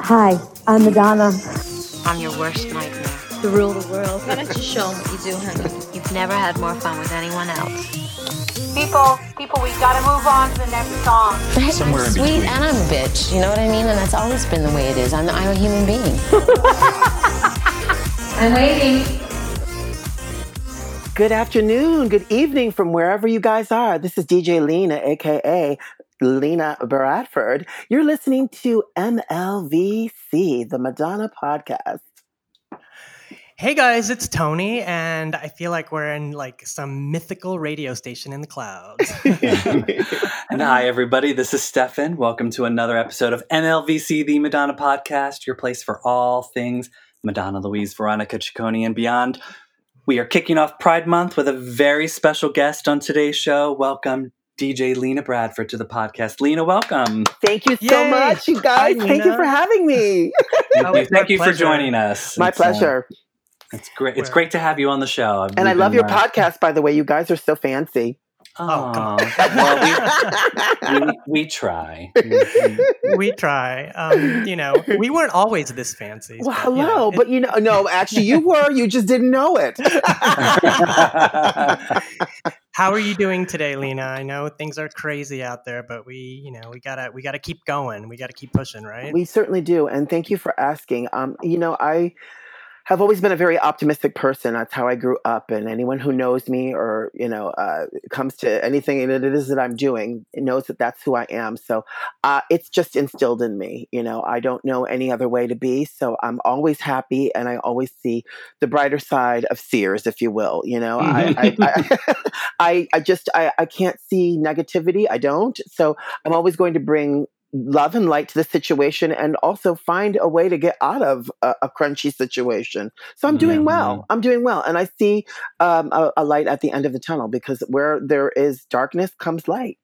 Hi, I'm Madonna. I'm your worst nightmare. To rule the world. Why don't you show them what you do, honey? You've never had more fun with anyone else. People, people, we gotta move on to the next song. I'm sweet and I'm a bitch. You know what I mean? And that's always been the way it is. I'm, I'm a human being. I'm waiting. Good afternoon, good evening from wherever you guys are. This is DJ Lina, aka Lina Bradford. You're listening to MLVC, the Madonna podcast. Hey guys, it's Tony, and I feel like we're in like some mythical radio station in the clouds. and hi, everybody. This is Stefan. Welcome to another episode of MLVC, the Madonna podcast, your place for all things Madonna, Louise, Veronica, Ciccone, and beyond. We are kicking off Pride Month with a very special guest on today's show. Welcome, DJ Lina Bradford, to the podcast. Lina, welcome. Thank you so Yay. much, you guys. Hi, Thank you for having me. Thank Oh, you, Thank you for joining us. My It's, uh, pleasure. it's great. It's great to have you on the show. I've- and I love your uh, podcast, by the way. You guys are so fancy. Oh, come well, we, we, we try. we try. Um, you know, we weren't always this fancy. Well, but, you know, hello, it- but you know, no, actually, you were. You just didn't know it. how are you doing today, Lina? I know things are crazy out there, but we, you know, we gotta we gotta keep going. We gotta keep pushing, right? We certainly do, and thank you for asking. Um, you know, I have always been a very optimistic person. That's how I grew up, and anyone who knows me or you know uh, comes to anything that it is that I'm doing knows that that's who I am. So uh, it's just instilled in me. You know, I don't know any other way to be. So I'm always happy, and I always see the brighter side of Sears, if you will. You know, I, I, I, I, I just I, I can't see negativity. I don't. So I'm always going to bring love and light to the situation and also find a way to get out of a, a crunchy situation. So I'm doing Mhm. well. I'm doing well. And I see um, a, a light at the end of the tunnel because where there is darkness comes light.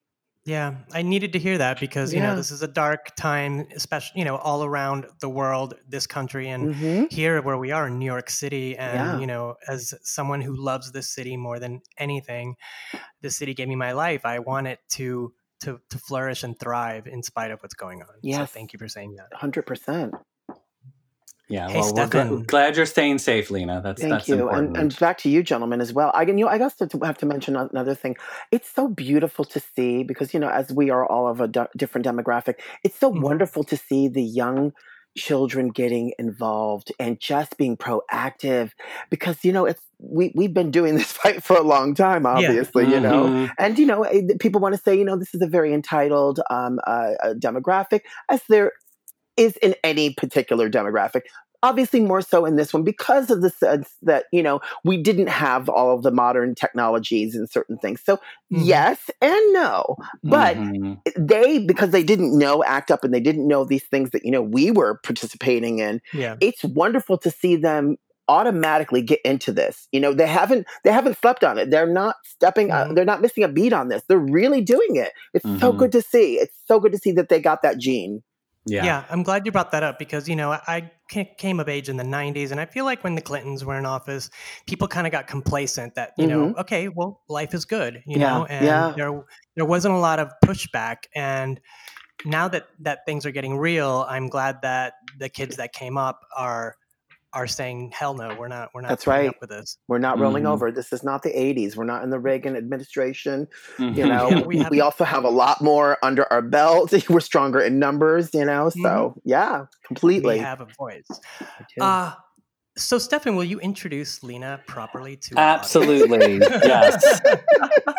Yeah, I needed to hear that because you Yeah. know this is a dark time, especially you know all around the world, this country, and hmm here where we are in New York City. And Yeah. you know, as someone who loves this city more than anything, this city gave me my life. I want it to to to flourish and thrive in spite of what's going on. So thank you for saying that. 100%. yeah, Hey, well, we're Stefan. gl- glad you're staying safe, Lina. That's Thank that's you. important. And, and back to you, gentlemen, as well. I, you know, I guess to have to mention another thing. It's so beautiful to see because, you know, as we are all of a d- different demographic, it's so Mhm. wonderful to see the young children getting involved and just being proactive because, you know, it's we, we've been doing this fight for a long time, obviously, you know. Mhm. And, you know, people want to say, you know, this is a very entitled um, uh, uh, demographic, as there is in any particular demographic. Obviously, more so in this one because of the sense that, you know, we didn't have all of the modern technologies and certain things. So, Mhm. yes and no. But Mhm. they, because they didn't know ACT UP and they didn't know these things that, you know, we were participating in, Yeah. it's wonderful to see them automatically get into this you know they haven't they haven't slept on it they're not stepping Mhm. they're not missing a beat on this they're really doing it it's so Mhm. good to see it's so good to see that they got that gene yeah. Yeah. I'm glad you brought that up because you know I, came of age in the '90s, and I feel like when the Clintons were in office, people kind of got complacent that you know, okay, well, life is good, you Mm-hmm. Yeah, know, and yeah. there there wasn't a lot of pushback, and now that that things are getting real, I'm glad that the kids that came up are are saying, hell no, we're not, we're not That's right. up with this. we're not rolling Mhm. over this is not the 80s we're not in the reagan administration you Mhm. know Yeah, we, we have- we also have a lot more under our belt we're stronger in numbers you know so yeah completely We have a voice. I. Uh, so, Stefan, will you introduce Lina properly to our? Absolutely. yes.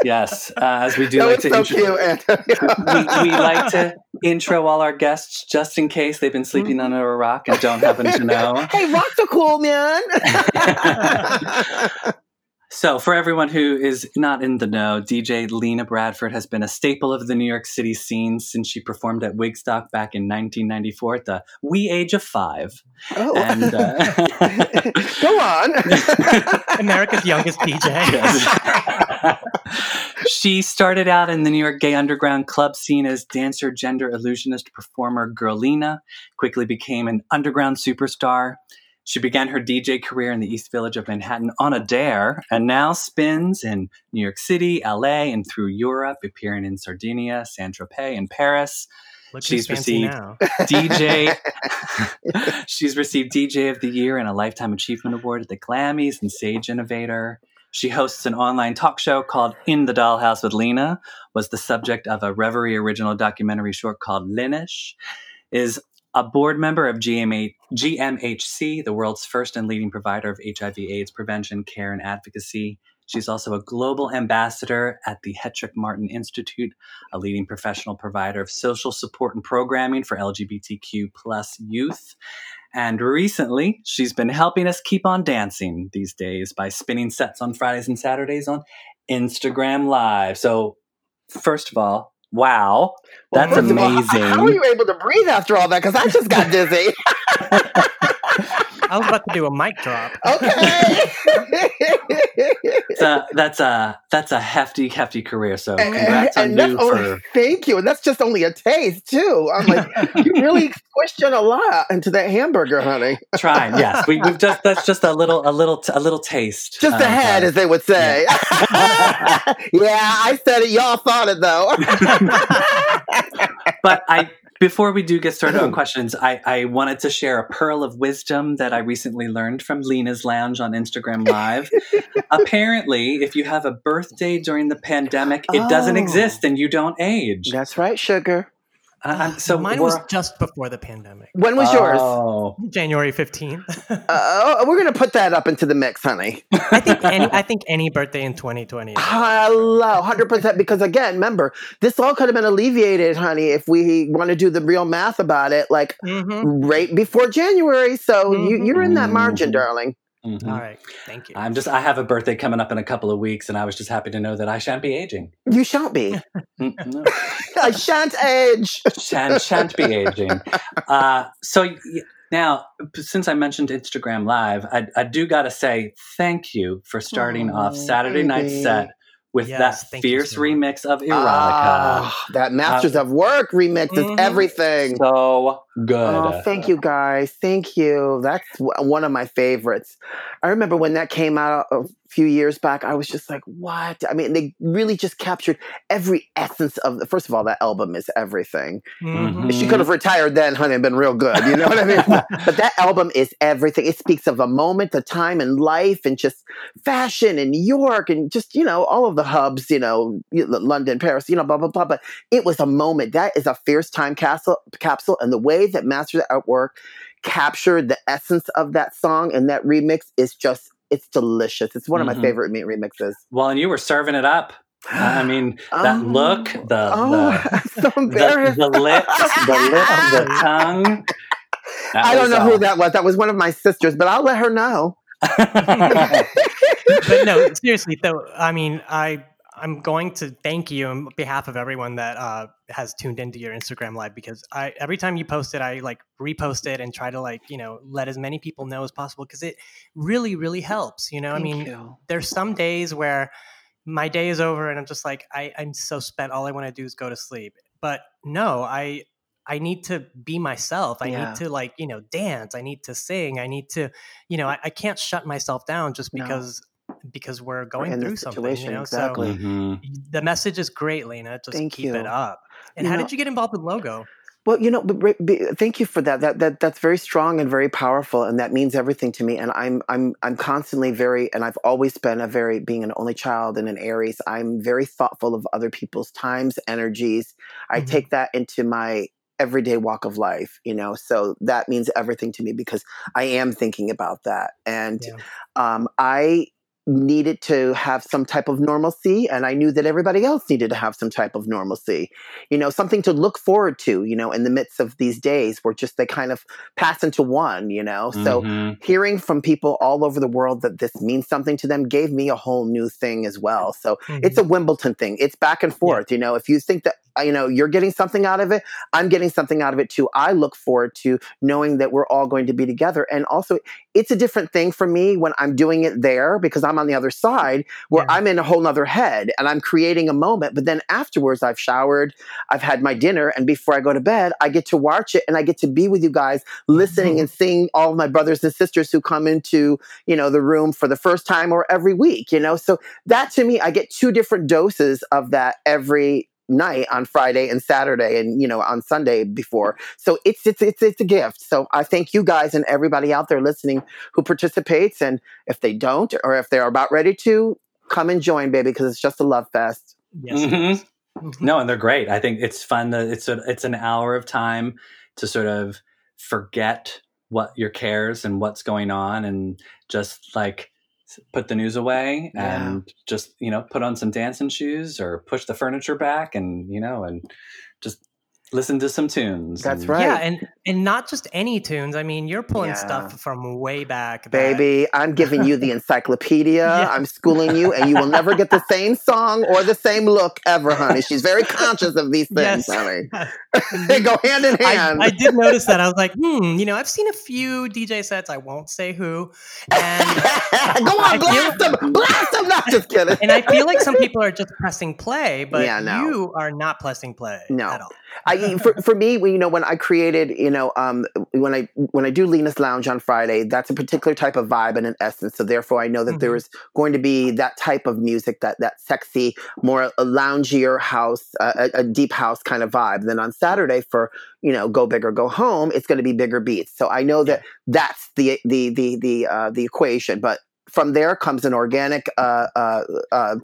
Yes. Uh, as we do that like was to so intro- cute we, we like to intro all our guests just in case they've been sleeping Mm-hmm. under a rock and don't happen to know. hey rocks are cool man So, for everyone who is not in the know, DJ Lina Bradford has been a staple of the New York City scene since she performed at Wigstock back in 1994 at the wee age of five. oh And, uh, go on America's youngest DJ. Yes. She started out in the New York gay underground club scene as dancer, gender illusionist, performer Girlina, quickly became an underground superstar. She began her DJ career in the East Village of Manhattan on a dare and now spins in New York City, LA, and through Europe, appearing in Sardinia, Saint Tropez, and Paris. Look She's received now. DJ. She's received DJ of the Year and a Lifetime Achievement Award at the Grammys and Sage Innovator. She hosts an online talk show called In the Dollhouse with Lina, was the subject of a Reverie original documentary short called Linish, is a board member of GMHC, the world's first and leading provider of HIV AIDS prevention, care, and advocacy. She's also a global ambassador at the Hetrick Martin Institute, a leading professional provider of social support and programming for LGBTQ plus youth. And recently, she's been helping us keep on dancing these days by spinning sets on Fridays and Saturdays on Instagram Live. So, first of all, wow, Well, that's of all, amazing. how are you able to breathe after all that? Because I just got dizzy. I was about to do a mic drop. okay. That's a, that's a that's a hefty hefty career. So congrats on and that's you only, for thank you. And that's just only a taste, too. I'm like, you really squished in a lot into that hamburger, honey. trying. Yes, we, we've just that's just a little a little a little taste. Just of, ahead, uh, as they would say. yeah, I said it. Y'all thought it, though. but I before we do get started on questions, I, I wanted to share a pearl of wisdom that I recently learned from Lina's Lounge on Instagram Live. Apparently, if you have a birthday during the pandemic, it doesn't Oh. exist and you don't age. that's right, sugar. Uh, I'm- so mine was just before the pandemic, When was yours? Oh, January fifteenth. Uh, we're going to put that up into the mix, honey. I think any I think any birthday in 2020. Hello, 100%. Because again, remember, this all could have been alleviated, honey, if we want to do the real math about it, like Mhm. right before January. So you, Mhm. you're in that margin, Mhm. darling. Mhm. All right, thank you. I'm just I have a birthday coming up in a couple of weeks, and I was just happy to know that I shan't be aging. You shan't be. Mm, no. I shan't age. shan't, shan't be aging. Uh, so y- now, since I mentioned Instagram Live, I, I do got to say thank you for starting off Aw, Saturday Night baby. Set with Yes, that fierce so remix of Erotica. Ah, that Masters at Work remix is Mhm. everything. so good. Oh, thank you guys. Thank you. That's one of my favorites. I remember when that came out a few years back, I was just like, what? I mean, they really just captured every essence of the. First of all, that album is everything. Mhm. She could have retired then, honey, and been real good. You know what I mean? but that album is everything. It speaks of a moment, a time in life, and just fashion in New York and just, you know, all of the hubs, you know, London, Paris, you know, blah, blah, blah. But it was a moment. That is a fierce time capsule, capsule. And the way that Masters at Work captured the essence of that song and that remix is just, it's delicious. It's one of Mhm. my favorite me- remixes. Well, and you were serving it up. I mean, that Oh, look, the oh, the, I'm so the, embarrassed. the lips, the lips, the tongue. That I don't know uh, who that was. That was one of my sisters, but I'll let her know. but no, seriously though. I mean, I I'm going to thank you on behalf of everyone that uh, has tuned into your Instagram live because I every time you post it, I like repost it and try to like you know let as many people know as possible because it really really helps. You know, I mean, there's some days where my day is over and I'm just like I, I'm so spent. All I want to do is go to sleep. But no, I I need to be myself. I Yeah. need to like you know dance. I need to sing. I need to you know I, I can't shut myself down just because because we're We're going in through something. You know, exactly. So the message is great, Lina. Just Thank keep you. it up. And You how know- did you get involved with logo? Well, you know, but, but- but thank you for that. That that that's very strong and very powerful, and that means everything to me. And I'm I'm I'm constantly very, and I've always been a very being an only child and an Aries. I'm very thoughtful of other people's times, energies. I Mhm. take that into my everyday walk of life. You know, so that means everything to me because I am thinking about that, and Yeah. um, I needed to have some type of normalcy and i knew that everybody else needed to have some type of normalcy. You know something to look forward to you know in the midst of these days where just they kind of pass into one you know? So Mhm. hearing from people all over the world that this means something to them gave me a whole new thing as well. So it's a wimbledon thing. It's back and forth you know? If you think that you know, you're getting something out of it. I'm getting something out of it too. I look forward to knowing that we're all going to be together. And also, it's a different thing for me when I'm doing it there because I'm on the other side where Yeah. I'm in a whole nother head and I'm creating a moment. But then afterwards, I've showered, I've had my dinner, and before I go to bed, I get to watch it and I get to be with you guys, listening mm-hmm. and seeing all of my brothers and sisters who come into you know the room for the first time or every week. You know, so that to me, I get two different doses of that every night on Friday and Saturday and you know on Sunday before. So it's it's it's it's a gift. So I thank you guys and everybody out there listening who participates and if they don't or if they're about ready to come and join baby because it's just a love fest. Yes. it Mhm. is. Mhm. No, and they're great. I think it's fun that it's a, it's an hour of time to sort of forget what your cares and what's going on, and just like s- put the news away Yeah. and just you know put on some dancing shoes or push the furniture back and you know and just listen to some tunes. That's and- right. Yeah, and and not just any tunes. I mean, you're pulling Yeah. stuff from way back, that- Baby, I'm giving you the encyclopedia. Yeah. I'm schooling you, and you will never get the same song or the same look ever, honey. She's very conscious of these things, Yes. honey. they go hand in hand. I did notice that. I was like, hmm, you know, I've seen a few DJ sets. I won't say who, and go I on, feel- blast them, blast them. Not just kidding. and I feel like some people are just pressing play, but Yeah, no. you are not pressing play No. at all. I for, for me, you know, when I created, you know, um, when I when I do Lina's Lounge on Friday, that's a particular type of vibe and an essence. So therefore, I know that Mhm. there is going to be that type of music, that that sexy, more a loungier house, uh, a, a deep house kind of vibe. Then on Saturday for you know, go big or go home, it's going to be bigger beats. So I know that that's the the the the uh, the equation, but. From there comes an organic uh, uh, uh,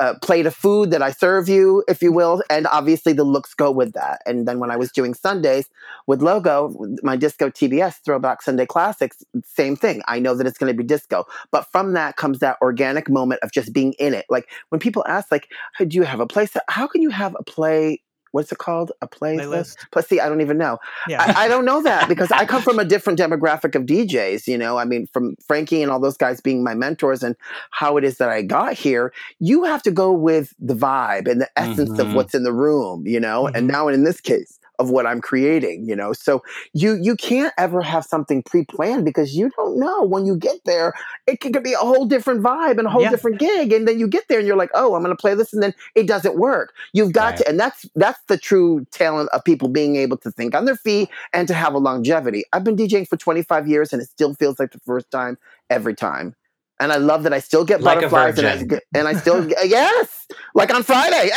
uh, plate of food that I serve you, if you will, and obviously the looks go with that. And then when I was doing Sundays with Logo, my disco TBS Throwback Sunday Classics, same thing. I know that it's going to be disco, but from that comes that organic moment of just being in it. Like when people ask, like, "Hey, "Do you have a place?" How can you have a play? What's it called? A playlist? Plus, see, I don't even know. Yeah. I, I don't know that because I come from a different demographic of DJs. You know, I mean, from Frankie and all those guys being my mentors and how it is that I got here. You have to go with the vibe and the essence of Mhm. what's in the room. You know, and Mhm. now in this case of what I'm creating. You know, so you you can't ever have something pre-planned because you don't know when you get there. It could be a whole different vibe and a whole Yeah. different gig, and then you get there and you're like, oh, I'm going to play this, and then it doesn't work. You've got Right. to, and that's that's the true talent of people being able to think on their feet and to have a longevity. I've been DJing for 25 years, and it still feels like the first time every time. And I love that I still get Like a butterflies, and I, and I still yes, like on Friday.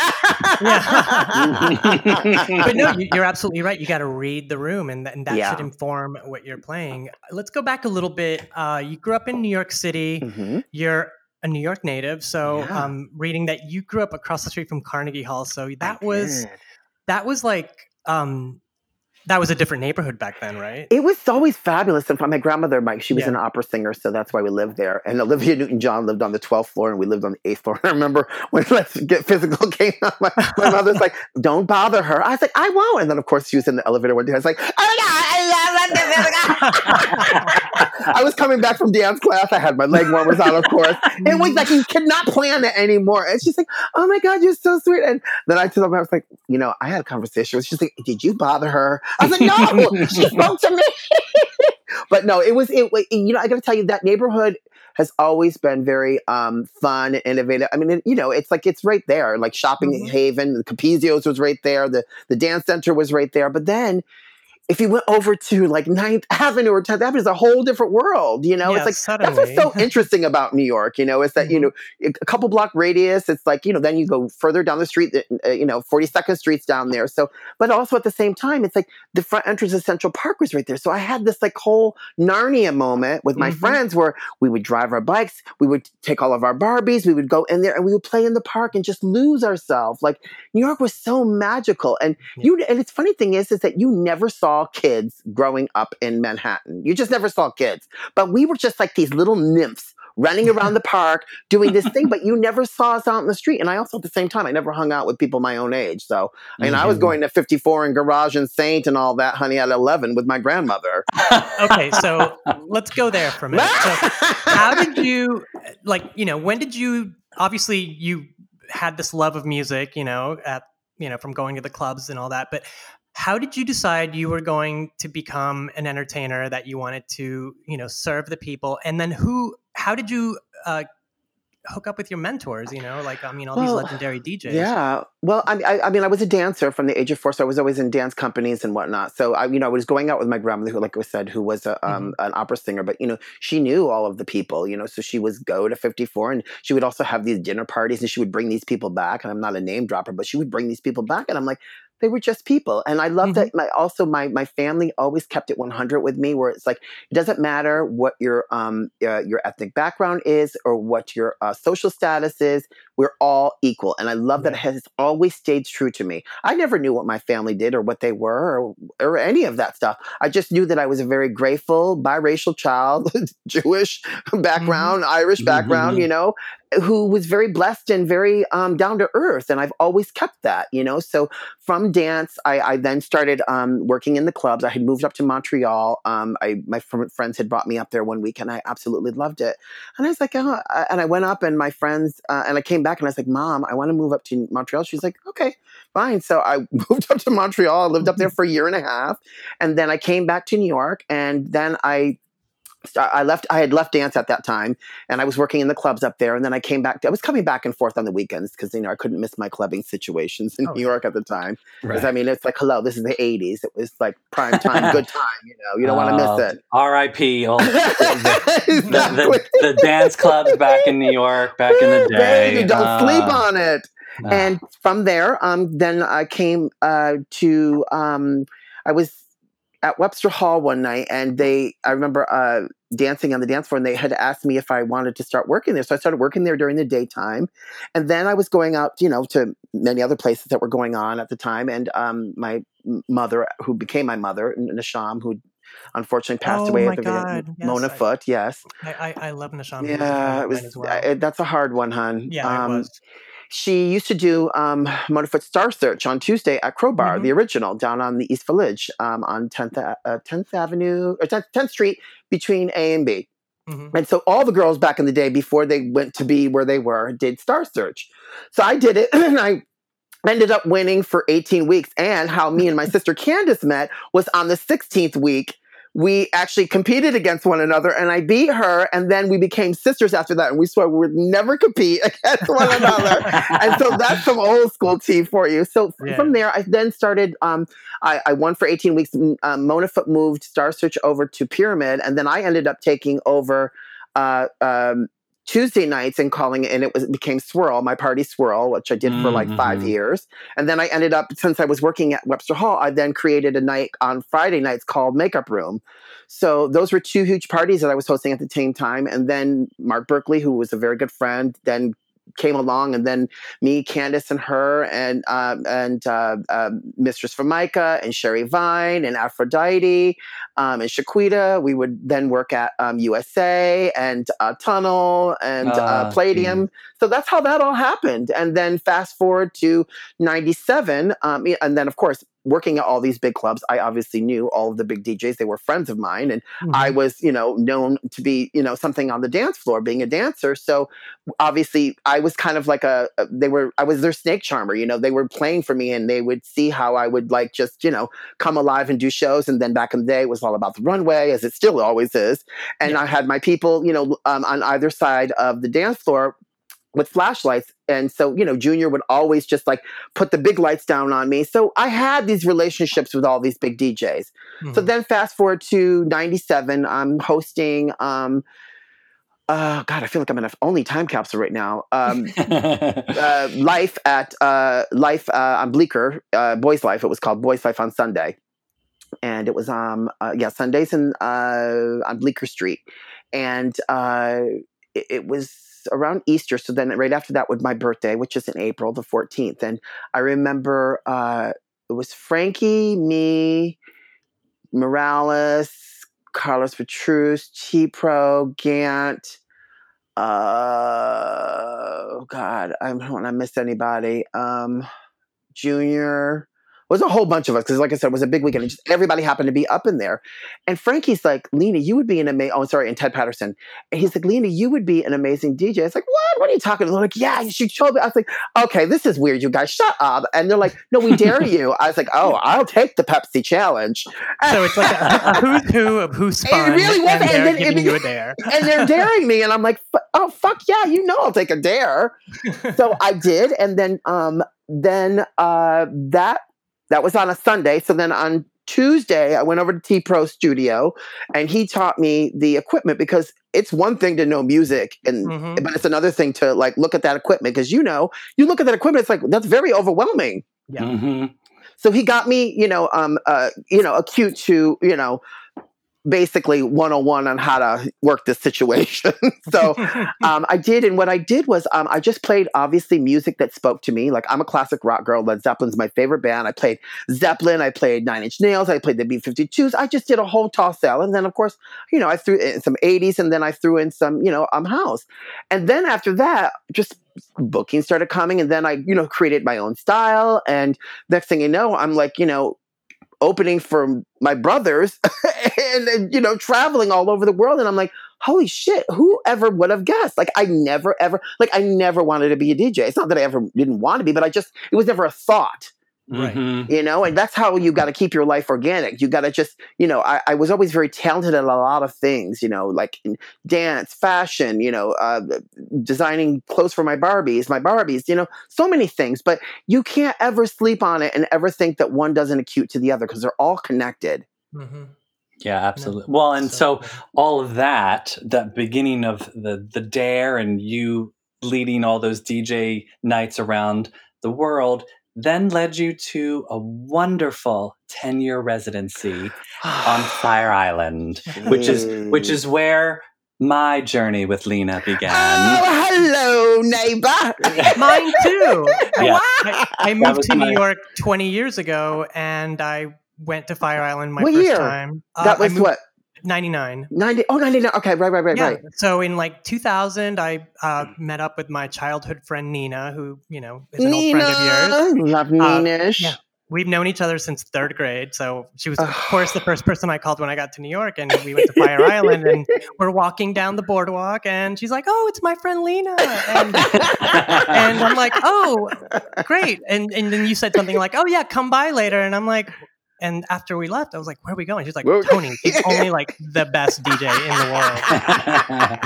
but no, you, you're absolutely right. You got to read the room, and, and that Yeah. should inform what you're playing. Let's go back a little bit. Uh, you grew up in New York City. Mhm. You're a New York native, so Yeah. um, reading that you grew up across the street from Carnegie Hall. So that I was did. that was like um, that was a different neighborhood back then, right? It was always fabulous. And my grandmother, Mike, she was Yeah. an opera singer, so that's why we lived there. And Olivia Newton-John lived on the 12th floor, and we lived on the 8th floor. And I remember when Let's Get Physical came out, my, my mother's like, "Don't bother her." I was like, "I won't." And then, of course, she was in the elevator one day. I was like, "Oh yeah, I love Let's Get Physical." I was coming back from dance class. I had my leg warmers on, of course. It was like you cannot plan it anymore. And she's like, "Oh my god, you're so sweet." And then I told her, I was like, "You know, I had a conversation. She's like, "Did you bother her?" I was like, "No, she spoke to me." but no, it was it. You know, I got to tell you that neighborhood has always been very um, fun and innovative. I mean, it, you know, it's like it's right there, like shopping Mhm. haven. The Capezio's was right there. The the dance center was right there. But then. If you went over to like Ninth Avenue or 10th Avenue, it's a whole different world. You know, Yeah, it's like that's what's so interesting about New York. You know, is that you Mhm. know a couple block radius. It's like you know, then you go further down the street. Uh, you know, Forty Second Street's down there. So, but also at the same time, it's like the front entrance of Central Park was right there. So I had this like whole Narnia moment with my Mhm. friends where we would drive our bikes, we would take all of our Barbies, we would go in there and we would play in the park and just lose ourselves. Like New York was so magical, and Yeah. you and it's funny thing is is that you never saw kids growing up in Manhattan. You just never saw kids, but we were just like these little nymphs running around the park doing this thing, but you never saw us out in the street. And I also, at the same time, I never hung out with people my own age. So, I mean, I was Mhm. going to 54 and Garage and Saint and all that, honey, at 11 with my grandmother. okay, so let's go there for a minute. So how did you like? You know, when did you? Obviously, you had this love of music. You know, at you know from going to the clubs and all that. But how did you decide you were going to become an entertainer that you wanted to you know serve the people? And then who? How did you uh, hook up with your mentors? You know, like I mean, all Well, these legendary DJs. Yeah. Well, I, I, I mean, I was a dancer from the age of four, so I was always in dance companies and whatnot. So I, you know, I was going out with my grandmother, who, like I said, who was a, um, Mm-hmm. an opera singer, but you know, she knew all of the people. You know, so she was go to fifty four, and she would also have these dinner parties, and she would bring these people back. And I'm not a name dropper, but she would bring these people back, and I'm like, they were just people. And I love Mhm. that. My also my my family always kept it 100 with me, where it's like it doesn't matter what your um uh, your ethnic background is or what your uh, social status is. We're all equal, and I love that it has always stayed true to me. I never knew what my family did or what they were or, or any of that stuff. I just knew that I was a very grateful biracial child, Jewish background, Irish background, Mhm. you know, who was very blessed and very um, down to earth, and I've always kept that, you know. So from dance, I, I then started um, working in the clubs. I had moved up to Montreal. Um, I my fr- friends had brought me up there one week, and I absolutely loved it. And I was like, oh, uh, and I went up, and my friends, uh, and I came back, and I was like, Mom, I want to move up to Montreal. She's like, Okay, fine. So I moved up to Montreal. I lived up there for a year and a half, and then I came back to New York, and then I. I left. I had left dance at that time, and I was working in the clubs up there. And then I came back. I was coming back and forth on the weekends because you know I couldn't miss my clubbing situations in Oh, New York at the time. Because Right. I mean, it's like hello, this is the '80s. It was like prime time, good time. You know, you don't want to Oh, miss it. R.I.P. Old, the, exactly. the, the dance clubs back in New York back in the day. Baby, don't Uh, sleep on it. uh, and from there, um, then I came uh, to. Um, I was at Webster Hall one night, and they. I remember uh, dancing on the dance floor, and they had asked me if I wanted to start working there. So I started working there during the daytime, and then I was going out, you know, to many other places that were going on at the time. And um, my mother, who became my mother, N- Nashom, who unfortunately passed Oh away my at the beginning- God, yes, Mona I- Foot, yes. I, I, I love Nashom. He was a friend Yeah, it was. as well. I- that's a hard one, hun. yeah, it Um, was. She used to do um, Mona Foot Star Search on Tuesday at Crowbar, Mhm. the original, down on the East Village um, on 10th, uh, 10th Avenue or 10th, 10th Street between A and B. Mhm. And so all the girls back in the day before they went to be where they were did Star Search. So I did it and I ended up winning for 18 weeks. And how me and my sister Candace met was on the 16th week. We actually competed against one another and I beat her. And then we became sisters after that. And we swore we would never compete against one another. and so that's some old school tea for you. So Yeah. from there, I then started. Um, I, I won for 18 weeks. Um, Mona Foot moved Star Search over to Pyramid, and then I ended up taking over uh, um, Tuesday nights and calling it, and it was it became Swirl, my party Swirl, which I did for like 5 Mhm. years. And then I ended up, since I was working at Webster Hall, I then created a night on Friday nights called Makeup Room. So those were two huge parties that I was hosting at the same time. And then Mark Berkeley, who was a very good friend, then came along, and then me, Candace, and her, and um, and uh, um Mistress Formica, and Sherry Vine, and Aphrodite, um, and Shaquita. We would then work at um, USA and uh, Tunnel and Ah, uh, Palladium. So that's how that all happened. And then fast forward to '97, um, and then of course working at all these big clubs, I obviously knew all of the big DJs. They were friends of mine, and I was, you know, known to be, you know, something on the dance floor, being a dancer. So obviously, I was kind of like a. They were. I was their snake charmer. You know, they were playing for me, and they would see how I would like just, you know, come alive and do shows. And then back in the day, it was all about the runway, as it still always is. And I had my people, you know, um, on either side of the dance floor with flashlights. And so, you know, Junior would always just like put the big lights down on me. So I had these relationships with all these big DJs. So Mhm. then fast forward to 97, I'm hosting um uh God, I feel like I'm in a only time capsule right now. Um uh, life at uh, life uh, on Bleecker, uh, Boys Life. It was called Boys Life on Sunday, and it was um uh, yeah Sundays in uh, on Bleecker Street, and uh, it, it was around Easter. So then right after that was my birthday, which is in April the 14th, and I remember uh, it was Frankie, me, Morales. Carlos Petrus, T Pro, Gant, uh, oh God, I don't want to miss anybody. Um, Junior, was a whole bunch of us because, like I said, it was a big weekend. And just everybody happened to be up in there. And Frankie's like, Lina, you would be an amazing. Oh, sorry, and Ted Patterson. And he's like, Lina, you would be an amazing DJ. It's like, what? What are you talking? about? They're like, yeah, she told me. I was like, okay, this is weird. You guys, shut up. And they're like, no, we dare you. I was like, oh, I'll take the Pepsi challenge. So it's like a, a who's who of who's fun, really was, and and then it you a dare. and they're daring me and i'm like oh fuck yeah you know i'll take a dare so i did and then um then uh that that was on a sunday so then on tuesday i went over to t pro studio and he taught me the equipment because it's one thing to know music and Mhm. but it's another thing to like look at that equipment because you know you look at that equipment it's like that's very overwhelming Yeah. Mhm. so he got me, you know, um, uh, you know, acute to, you know, basically 101 on how to work this situation. so um, I did, and what I did was um, I just played obviously music that spoke to me. Like I'm a classic rock girl. Led Zeppelin's my favorite band. I played Zeppelin. I played Nine Inch Nails. I played the B52s. I just did a whole toss sell, and then of course, you know, I threw in some 80s, and then I threw in some, you know, um, house, and then after that, just bookings started coming, and then I, you know, created my own style, and next thing you know, I'm like, you know, opening for my brothers and, you know traveling all over the world. And i'm like holy shit whoever would have guessed? Like i never ever like i never wanted to be a dj it's not that i ever didn't want to be but i just it was never a thought Right. Mhm. you know and that's how you got to keep your life organic you got to just you know I, I was always very talented at a lot of things you know like dance fashion you know uh, designing clothes for my barbies my barbies you know so many things but you can't ever sleep on it and ever think that one doesn't acute to the other because they're all connected Mhm. Yeah, absolutely. Well, and so good. all of that, that beginning of the the dare and you leading all those DJ nights around the world, then led you to a wonderful ten year residency on Fire Island, which is which is where my journey with Lina began. oh hello neighbor Mine too. Yeah. I, I moved was to my- New York 20 years ago, and I went to Fire Island my What first year? time. Uh, that I was moved what 99. 90 oh 99 okay right right right yeah. right So in like 2000, I uh, met up with my childhood friend Nina, who you know is an Nina old friend of yours. love Uh, Nina yeah. We've known each other since third grade, so she was, of course, the first person I called when I got to New York, and we went to Fire Island, and we're walking down the boardwalk, and she's like, "Oh, it's my friend Lina," and and I'm like, "Oh, great!" And and then you said something like, "Oh yeah, come by later," and I'm like, and after we left, I was like, "Where are we going?" She's like, "Tony, he's only like the best DJ in the world,"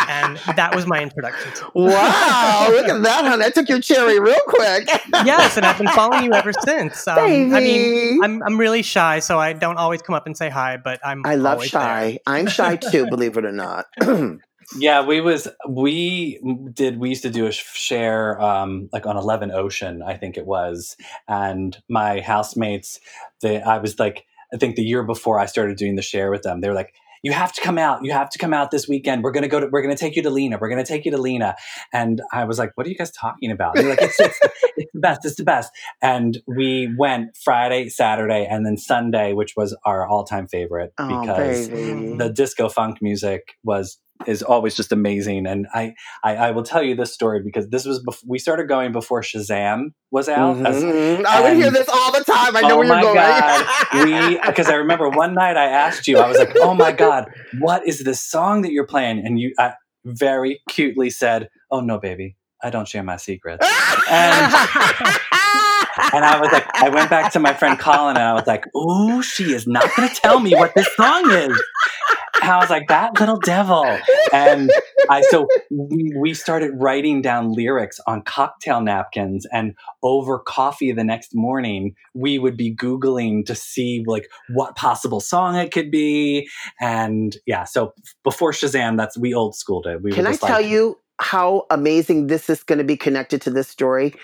and that was my introduction. wow look at that honey i took your cherry real quick Yes, and I've been following you ever since. Um, I mean, Baby. I'm I'm really shy, so I don't always come up and say hi, but I'm I love shy. I'm shy too, believe it or not. Yeah, we was we did we used to do a share um like on 11 Ocean, I think it was, and my housemates they I was like I think the year before I started doing the share with them, they were like you have to come out. You have to come out this weekend. We're gonna go to. We're gonna take you to Lina. We're gonna take you to Lina. And I was like, "What are you guys talking about?" They're like, "It's, it's, it's the best. It's the best." And we went Friday, Saturday, and then Sunday, which was our all-time favorite oh, because baby. the disco funk music was is always just amazing and I, I i will tell you this story because this was bef- we started going before shazam was out as- Mhm. I would hear this all the time. I know oh where you're my going. god we because i remember one night i asked you i was like oh my god what is this song that you're playing and you I very cutely said oh no baby i don't share my secrets and and I was like, I went back to my friend Colin and I was like, ooh, she is not going to tell me what this song is. I was like, that little devil. And I, so we, we started writing down lyrics on cocktail napkins and over coffee the next morning, we would be Googling to see like what possible song it could be. And yeah, so before Shazam, that's, we old schooled it. We Can I tell like, you how amazing this is going to be connected to this story?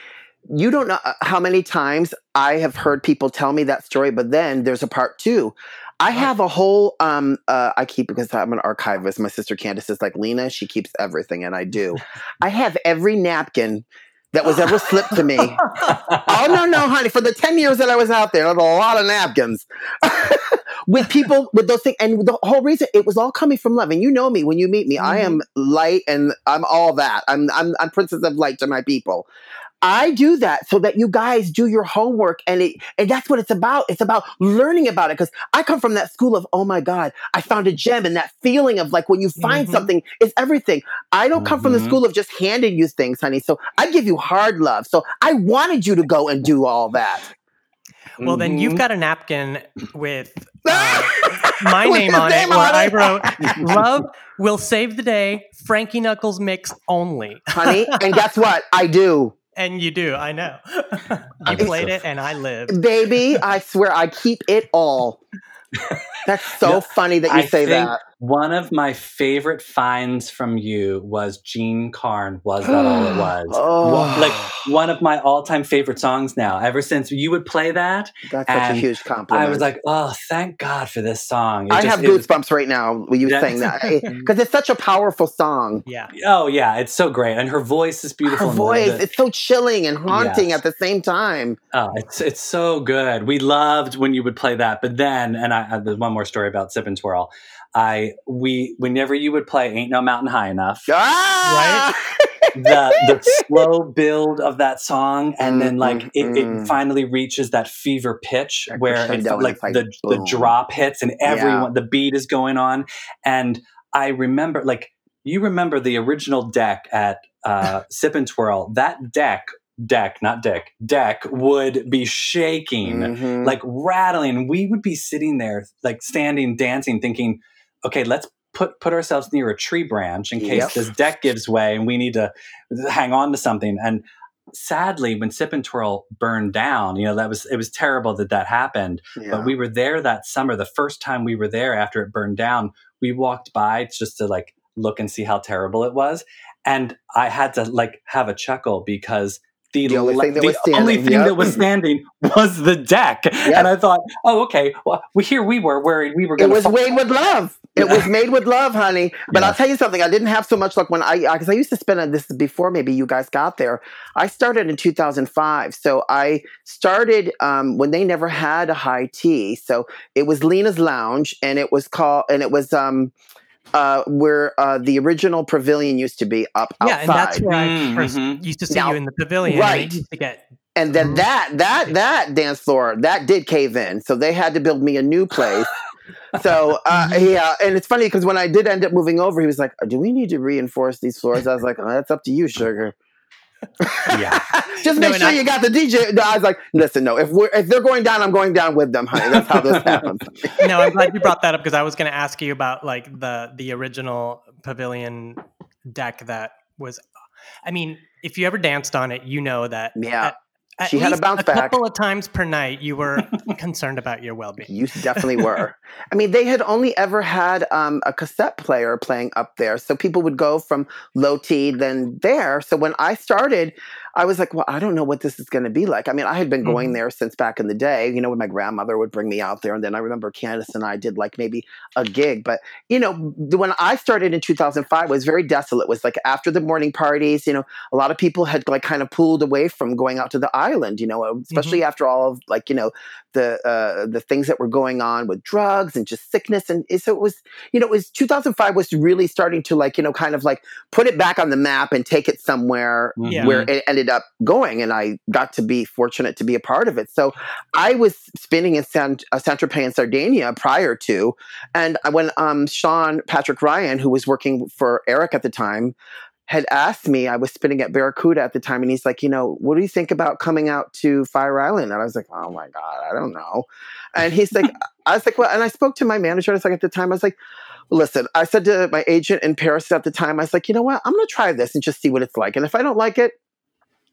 You don't know uh, how many times I have heard people tell me that story, but then there's a part two. I have a whole um uh I keep because I'm an archivist. My sister Candace is like Lina, she keeps everything and I do. I have every napkin that was ever slipped to me. oh no, no, honey. For the 10 years that I was out there, there was a lot of napkins. with people with those things. And the whole reason it was all coming from love. And you know me when you meet me, I am light and I'm all that. I'm I'm I'm princess of light to my people. I do that so that you guys do your homework and it, and that's what it's about. It's about learning about it because I come from that school of, oh my God, I found a gem and that feeling of like when you find Mhm. something is everything. I don't come from the Mhm. school of just handing you things, honey. So I give you hard love. So I wanted you to go and do all that. Well, then you've Mhm. got a napkin with uh, my With name on name it where on I wrote, Love will save the day, Frankie Knuckles mix only. honey. And guess what? I do. And you do, I know. you I'm played it and I live. Baby, I swear I keep it all. That's so Yeah, funny that you I say think that. One of my favorite finds from you was Jean Carn. Was that all it was? Oh. One- like one of my all-time favorite songs now. Ever since you would play that, That's such a huge compliment. I was like, "Oh, thank God for this song." It I just- have it was- goosebumps right now when you Yeah. saying that because it's such a powerful song. Yeah. oh yeah, it's so great, and her voice is beautiful. and the- voice, it's so chilling and haunting Yes. at the same time. Oh, it's it's so good. We loved when you would play that, but then, and I, I there's one more story about Sip and Twirl. I we whenever you would play "Ain't No Mountain High Enough," Ah! the the slow build of that song, and then like it, Mm, it mm. finally reaches that fever pitch That where it crescendo felt and like it's like the the drop hits and everyone Yeah. the beat is going on, and I remember like you remember the original deck at uh, Sip and Twirl. That deck deck, not dick, deck would be shaking Mhm. like rattling. We would be sitting there, like standing, dancing, thinking, okay, let's put put ourselves near a tree branch in case Yep. this deck gives way and we need to hang on to something. And sadly, when Sip and Twirl burned down, you know that was it was terrible that that happened. Yeah. But we were there that summer. The first time we were there after it burned down, we walked by just to like look and see how terrible it was. And I had to like have a chuckle because the, The only le- thing that the was only standing, thing yep. that was standing was the deck. And I thought, oh, okay. Well, we, here we were worried we were going. To." It was made with love. It was made with love, honey. But I'll tell you something. I didn't have so much luck when I because I used to spend on this before maybe you guys got there. I started in 2005, so I started um, when they never had a high tea. So it was Lina's Lounge, and it was called and it was um uh where uh the original pavilion used to be up outside. Yeah, and that's where I Mm, 1st mhm. used to see Now- you in the pavilion. Right. it used to get And then that that that dance floor that did cave in, so they had to build me a new place. so uh, yeah, and it's funny because when I did end up moving over, he was like, "Do we need to reinforce these floors?" I was like, oh, "That's up to you, sugar." Yeah. Just make and sure I- you got the DJ. No, I was like, "Listen, no. If we're if they're going down, I'm going down with them, honey. That's how this happens." no, I'm glad you brought that up because I was going to ask you about like the the original pavilion deck that was. I mean, if you ever danced on it, you know that. Yeah. at- at She had a bounce a back. couple of times per night. You were concerned about your well being. You definitely were. I mean, they had only ever had um, a cassette player playing up there. So people would go from low tea then there. So when I started, I was like, well, I don't know what this is going to be like. I mean, I had been going Mhm. there since back in the day, you know, when my grandmother would bring me out there. And then I remember Candace and I did like maybe a gig. But, you know, when I started in 2005, it was very desolate. It was like after the morning parties, you know, a lot of people had like kind of pulled away from going out to the island, you know, especially after all of like, you know, the uh, the things that were going on with drugs and just sickness and so it was you know it was 2005 was really starting to like you know kind of like put it back on the map and take it somewhere Yeah. where it ended up going and I got to be fortunate to be a part of it so I was spinning in San, uh, Saint Tropez in Sardinia prior to and when um, Sean Patrick Ryan who was working for Eric at the time had asked me, I was spinning at Barracuda at the time, and he's like, you know, what do you think about coming out to Fire Island? And I was like, oh my God, I don't know. And he's like, I was like, well, and I spoke to my manager. I was like, at the time, I was like, listen, I said to my agent in Paris at the time, I was like, you know what, I'm going to try this and just see what it's like. And if I don't like it,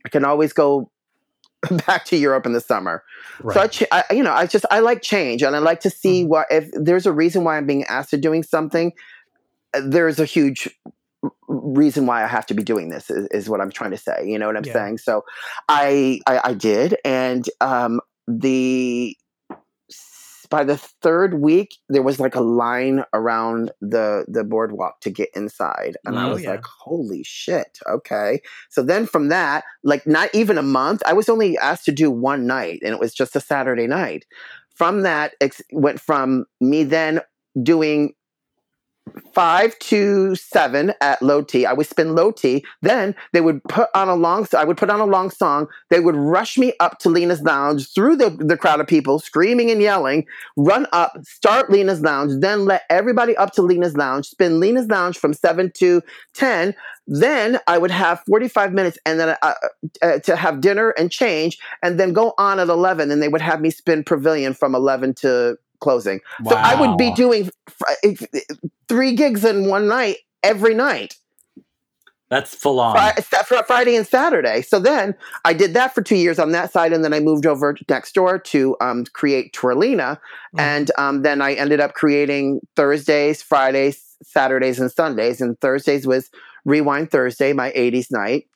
I can always go back to Europe in the summer. So I, ch- I, you know, I just I like change, and I like to see what if there's a reason why I'm being asked to doing something. uh, There's a huge reason why I have to be doing this is, is what I'm trying to say. You know what I'm Yeah. saying? So I, I I did, and um, the by the third week there was like a line around the the boardwalk to get inside and i Oh, was yeah. like holy shit okay so then from that like not even a month i was only asked to do one night and it was just a saturday night from that ex- went from me then doing five to seven at low tea. I would spin low tea. Then they would put on a long. Song. I would put on a long song. They would rush me up to Lina's Lounge through the, the crowd of people screaming and yelling. Run up, start Lina's Lounge. Then let everybody up to Lina's Lounge. Spin Lina's Lounge from seven to ten. Then I would have forty five minutes, and then uh, uh, to have dinner and change, and then go on at eleven. And they would have me spin Pavilion from eleven to closing. So I would be doing f- three gigs in one night every night, That's full on. Fr- Friday and Saturday. So then I did that for two years on that side, and then I moved over next door to um, create Twirlina, Mhm. and um, then I ended up creating Thursdays, Fridays, Saturdays, and Sundays. And Thursdays was Rewind Thursday, my '80s night.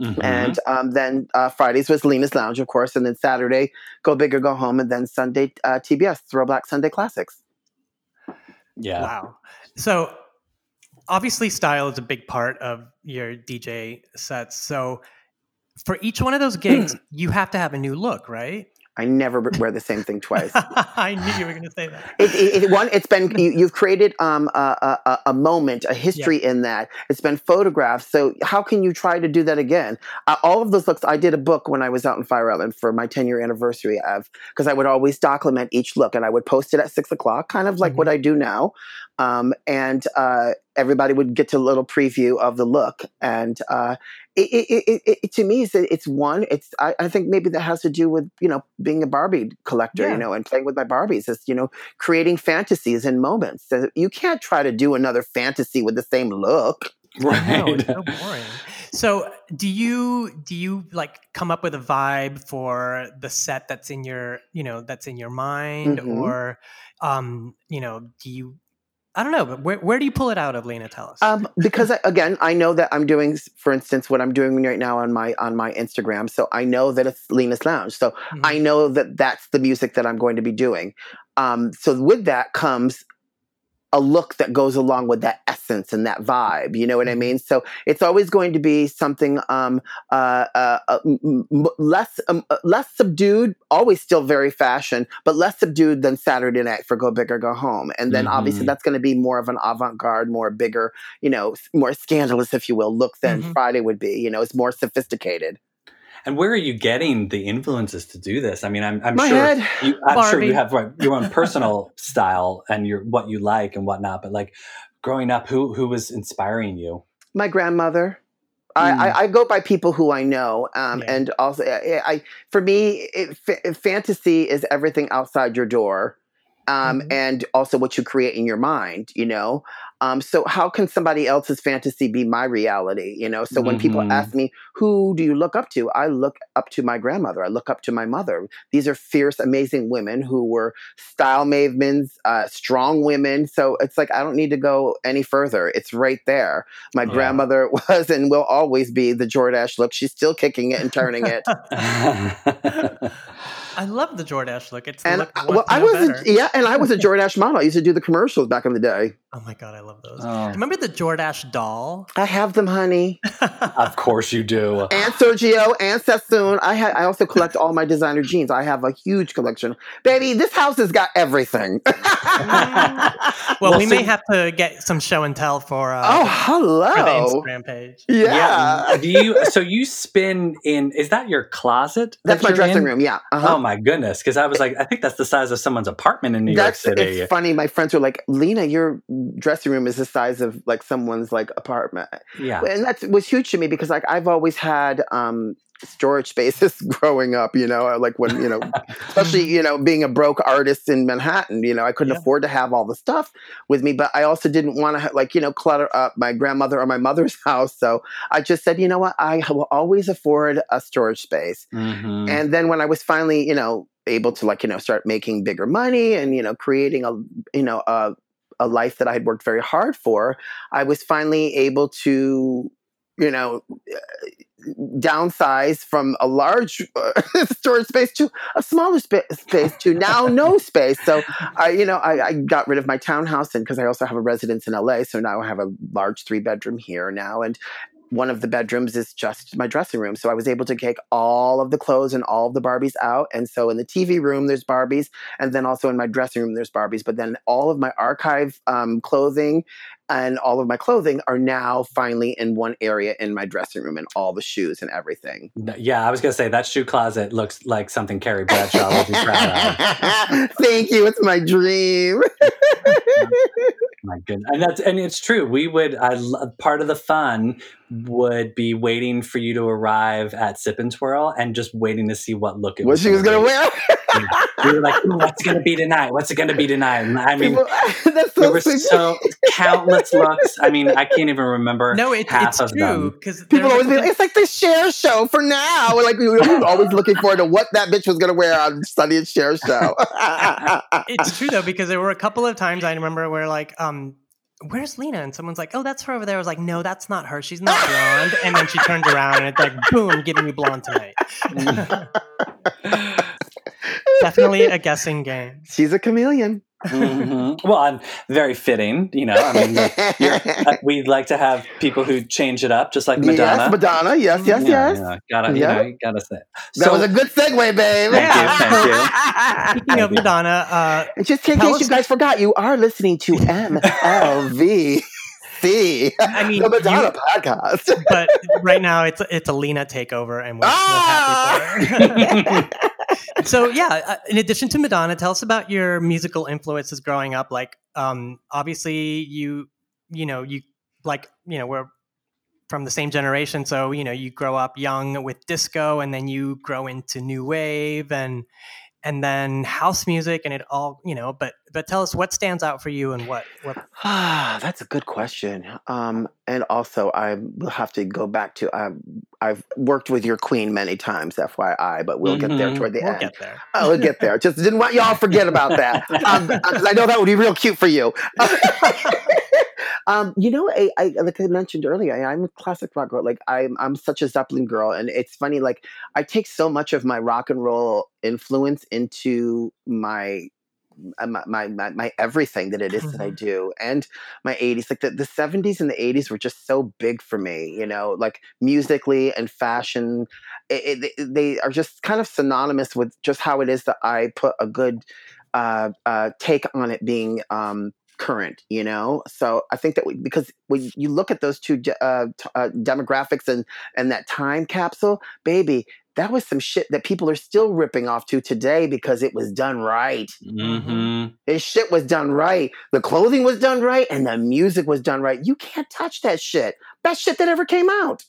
Mhm. And um, then uh, Fridays was Lina's Lounge, of course, and then Saturday, Go Big or Go Home, and then Sunday, uh, TBS, Throwback Sunday Classics. yeah. Wow. So obviously style is a big part of your DJ sets. So for each one of those gigs, you have to have a new look, right? I never wear the same thing twice. I knew you were going to say that. it, it, it- one, it's been you, you've created um, a, a, a- moment, a history in that. It's been photographed. So how can you try to do that again? Uh, all of those looks. I did a book when I was out in Fire Island for my 10 year anniversary of because I would always document each look and I would post it at six o'clock, kind of like what I do now. Um, and uh, everybody would get a little preview of the look. And uh, it, it, it, it, it- to me, it's, it's one. It's I, I think maybe that has to do with you know being a Barbie collector, Yeah. you know, and playing with my Barbies. It's you know creating fantasies and moments. So You can't try to do another fantasy with the same look. Right. No, it's so boring. So, do you do you like come up with a vibe for the set that's in your you know that's in your mind, Mhm. or um, you know, do you? I don't know, but where where do you pull it out of, Lina? Tell us. Um, because I, again, I know that I'm doing, for instance, what I'm doing right now on my on my Instagram. So I know that it's Lina's Lounge. So Mhm. I know that that's the music that I'm going to be doing. Um, so with that comes a look that goes along with that essence and that vibe. You know what I mean? So it's always going to be something um, uh, uh, uh, m- less um, uh, less subdued. Always still very fashion, but less subdued than Saturday Night for Go Big or Go Home. And then obviously Mhm. that's going to be more of an avant garde, more bigger, you know, more scandalous, if you will, look than Mhm. Friday would be. You know, it's more sophisticated. And where are you getting the influences to do this? I mean, I'm, I'm My sure head. you, I'm sure you have like, your own personal style and your what you like and whatnot. But like growing up, who who was inspiring you? my grandmother. I, Mm. I, I go by people who I know, um, Yeah. and also I, I for me, it, fa- fantasy is everything outside your door, um, Mhm. and also what you create in your mind. You know, um, so how can somebody else's fantasy be my reality? You know, so when people Mhm. ask me, "Who do you look up to?" I look up to my grandmother. I look up to my mother. These are fierce, amazing women who were style mavens, uh, strong women. So it's like I don't need to go any further. It's right there. My Yeah. grandmother was and will always be the Jordache look. She's still kicking it and turning it. I love the Jordache look. It's the and look I, well, I was better. a, yeah, and I was a Jordache model. I used to do the commercials back in the day. Oh my god, I love those. Oh. Remember the Jordache doll? I have them, honey. of course you do. And Sergio and Sassoon. I had. I also collect all my designer jeans. I have a huge collection. Baby, this house has got everything. Well, Well, we so- may have to get some show and tell for uh, oh, for the hello. Instagram page. Yeah. Do you? So you spin in? Is that your closet? That's that my dressing in? room. Yeah. Uh-huh. Oh my goodness! Because I was like, I think that's the size of someone's apartment in New That's York City. it's funny. My friends were like, "Lina, your dressing room is the size of like someone's like apartment." Yeah. and that was huge to me because like I've always had um storage spaces growing up, you know, like when, you know, especially, you know, being a broke artist in Manhattan, you know, I couldn't Yeah. afford to have all the stuff with me, but I also didn't want to like, you know, clutter up my grandmother or my mother's house. So I just said, you know what, I will always afford a storage space. Mhm. And then when I was finally, you know, able to like, you know, start making bigger money and, you know, creating a, you know, a, a life that I had worked very hard for, I was finally able to, you know, downsize from a large uh, storage space to a smaller spa- space to now no space. So I, you know, I, I got rid of my townhouse and because I also have a residence in LA, so now I have a large three bedroom here now and one of the bedrooms is just my dressing room. So I was able to take all of the clothes and all of the Barbies out. And so in the TV room, there's Barbies. And then also in my dressing room, there's Barbies. But then all of my archive um, clothing and all of my clothing are now finally in one area in my dressing room and all the shoes and everything. Yeah, I was gonna say that shoe closet looks like something Carrie Bradshaw would be proud of. Thank you. It's my dream. My goodness, and that's and it's true. We would. I part of the fun would be waiting for you to arrive at Sip and Twirl and just waiting to see what look it what she was going to wear. We were like, "What's going to be tonight? What's it going to be tonight?" And I mean, People- that's there so were sweet. so countless looks. I mean, I can't even remember. No, it, half it's of true because People always be like, it's like the Cher show for now. We're like, we were always looking forward to what that bitch was going to wear on Sonny and Cher show. it's true though because there were a couple of times I remember where like um where's Lina and someone's like oh that's her over there I was like no that's not her she's not blonde and then she turns around and it's like boom giving me blonde tonight definitely a guessing game She's a chameleon. Mhm. Well, and very fitting. You know, I mean, you're, uh, we'd like to have people who change it up, just like Madonna. Yes, Madonna. Yes, yes, Yeah, yes. yeah, gotta, you know, gotta say. That So- was a good segue, babe. Thank you, thank you. speaking of Madonna uh just in Tell case you guys forgot, you are listening to MLVC, I mean, the Madonna you- podcast. but right now it's it's a Lina takeover and we're, Ah! we're happy for her so yeah uh, in addition to madonna tell us about your musical influences growing up like um obviously you you know you like you know we're from the same generation so you know you grow up young with disco and then you grow into new wave and and then house music and it all you know but but tell us what stands out for you and what what Ah, that's a good question. Um, and also, I will have to go back to um, I've worked with your queen many times, FYI, but we'll get there Mhm. toward the we'll end. get there Oh, we'll get there. Just didn't want y'all forget about that because I know that would be real cute for you. um, you know, I, I like I mentioned earlier, I'm a classic rock girl. Like I'm, I'm such a Zeppelin girl, and it's funny. Like I take so much of my rock and roll influence into my. uh, My, my my everything that it is that I Mhm. do and my 80s like the, the 70s and the 80s were just so big for me you know like musically and fashion it, it, they are just kind of synonymous with just how it is that I put a good uh, uh, take on it being um, current, you know. So I think that we, because when you look at those two uh, t- uh, demographics and and that time capsule, baby, that was some shit that people are still ripping off to today because it was done right. Mhm. This shit was done right. The clothing was done right, and the music was done right. You can't touch that shit. Best shit that ever came out.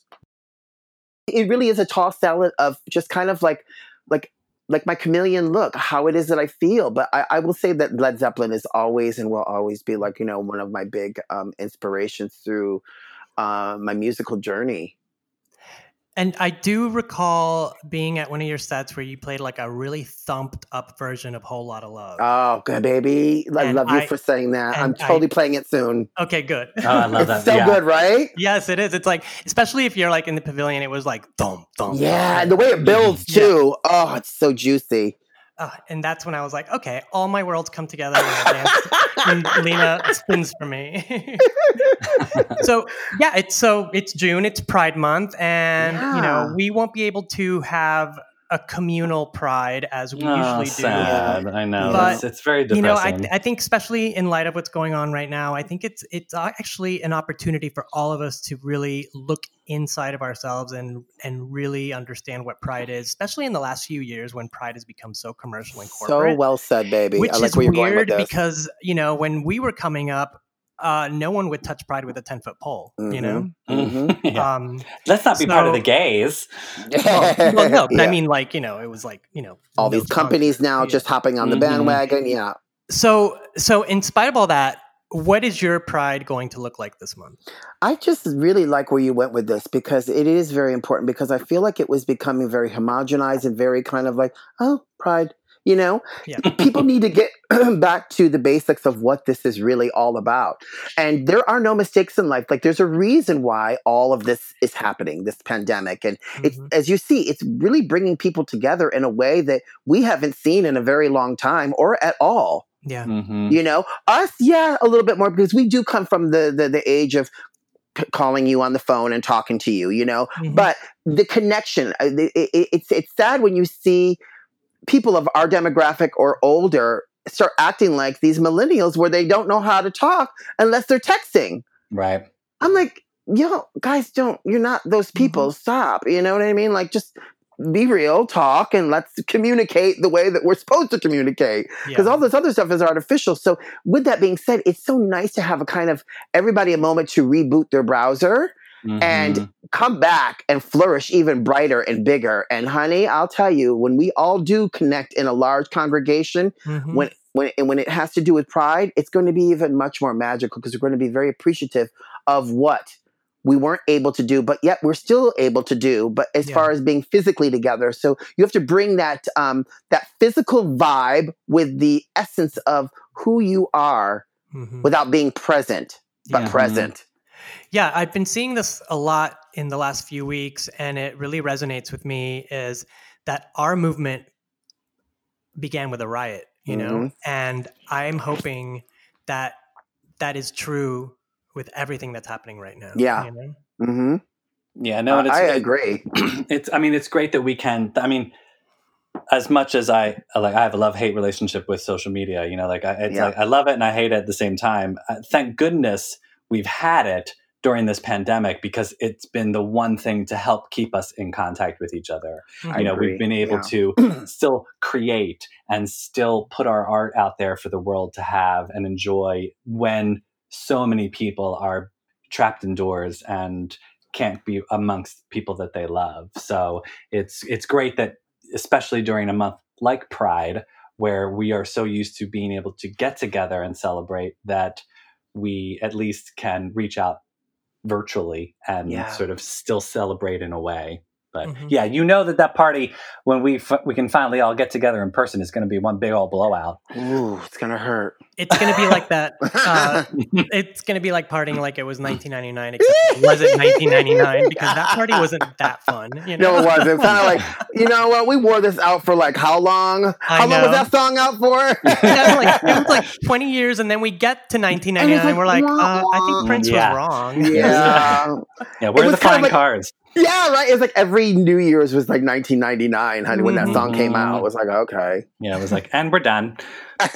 It really is a tossed salad of just kind of like, like, like my chameleon look, how it is that I feel. But I, I will say that Led Zeppelin is always and will always be like you know one of my big um, inspirations through uh, my musical journey. And I do recall being at one of your sets where you played like a really thumped up version of Whole Lot of Love. Oh, good baby. I And love you I- for saying that. I'm and I- totally playing it soon. okay, good. Oh, I love It's that. so yeah. good, right? yes, it is. It's like, especially if you're like in the pavilion, it was like thump, thump. Yeah, and the way it builds Yeah. too. Oh, it's so juicy. Uh, and that's when I was like, okay, all my worlds come together and I dance. and Lena spins for me. so yeah, it's so it's June, it's Pride Month, and you know we won't be able to have a communal pride as we Oh, usually do. sad. I know. But, it's, it's very depressing. you know I, I think especially in light of what's going on right now i think it's it's actually an opportunity for all of us to really look inside of ourselves and and really understand what pride is especially in the last few years when pride has become so commercial and corporate So well said, baby. which like is where you're going with weird because you know when we were coming up uh, no one would touch pride with a 10 foot pole you know Mhm. Yeah. um Let's not be part of the gays. well, well, no but i mean like you know it was like you know all these companies sponsor. now Yeah. just hopping on the Mhm. bandwagon. Yeah. so so in spite of all that what is your pride going to look like this month I just really like where you went with this because it is very important because I feel like it was becoming very homogenized and very kind of like, oh, pride. You know, Yeah. people need to get back to the basics of what this is really all about. And there are no mistakes in life. Like, there's a reason why all of this is happening, this pandemic. And it's, Mhm. as you see, it's really bringing people together in a way that we haven't seen in a very long time or at all. yeah Mhm. You know, us, yeah, a little bit more because we do come from the the, the age of calling you on the phone and talking to you, you know. Mhm. But the connection, uh, it, it, it's it's sad when you see people of our demographic or older start acting like these millennials where they don't know how to talk unless they're texting. Right. I'm like, yo, guys, don't, you're not those mm-hmm. people. Stop. You know what I mean? Like, just be real, talk, and let's communicate the way that we're supposed to communicate. Because Yeah. all this other stuff is artificial. So, with that being said, it's so nice to have a kind of everybody a moment to reboot their browser and Mhm. come back and flourish even brighter and bigger. And honey, I'll tell you, when we all do connect in a large congregation, Mhm. when when and when it has to do with pride, it's going to be even much more magical because we're going to be very appreciative of what we weren't able to do, but yet we're still able to do. But as Yeah. far as being physically together, so you have to bring that um, that physical vibe with the essence of who you are Mhm. without being present, but Yeah. present. Yeah, I've been seeing this a lot in the last few weeks, and it really resonates with me. Is that our movement began with a riot, you know, Mhm. and I'm hoping that that is true with everything that's happening right now. Yeah. you know? hmm Yeah, no, and it's, I agree. It's, I mean, it's great that we can. I mean, as much as I like, I have a love hate relationship with social media. You know, like I, it's Yeah. like I love it and I hate it at the same time. Uh, thank goodness we've had it during this pandemic because it's been the one thing to help keep us in contact with each other. I you know, agree, we've been able yeah. to still create and still put our art out there for the world to have and enjoy when so many people are trapped indoors and can't be amongst people that they love. So it's it's great that especially during a month like Pride where we are so used to being able to get together and celebrate that we at least can reach out virtually and Yeah. sort of still celebrate in a way. But Mhm. yeah, you know that that party when we f- we can finally all get together in person is going to be one big old blowout. Ooh, it's gonna hurt. It's going to be like that. Uh, it's going to be like partying like it was 1999, except it wasn't 1999 because that party wasn't that fun. You know? No, it wasn't. It's kind of like, you know what? We wore this out for like how long? How long was that song out for? Yeah, like, it was like 20 years, and then we get to 1999, and, like, we're like, uh, I think Prince Yeah. was wrong. yeah. Yeah, where are was the kind of flying like- cars? Yeah, right. It's like every New Year's was like 1999, honey, when that song came out. It was like, okay. Yeah, it was like, and we're done.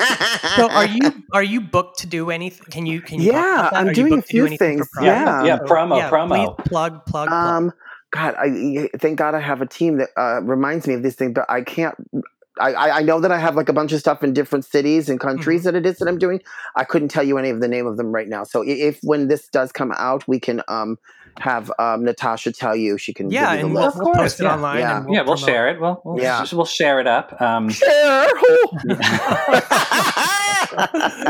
So are you are you booked to do anything? Can you can you? talk Yeah, about that? I'm Are you doing a booked to do few anything for things. Yeah. Yeah, So, promo, promo. Please plug plug. plug. Um, God, I thank God I have a team that uh, reminds me of this thing, but I can't. I, I I know that I have like a bunch of stuff in different cities and countries Mm-hmm. that it is that I'm doing. I couldn't tell you any of the name of them right now. So i- if when this does come out, we can um have um Natasha tell you. She can yeah, give you and we'll, list. we'll post it yeah. online. Yeah. we'll yeah, we'll share it. We'll we'll, Yeah. we'll share it up. Um, Share.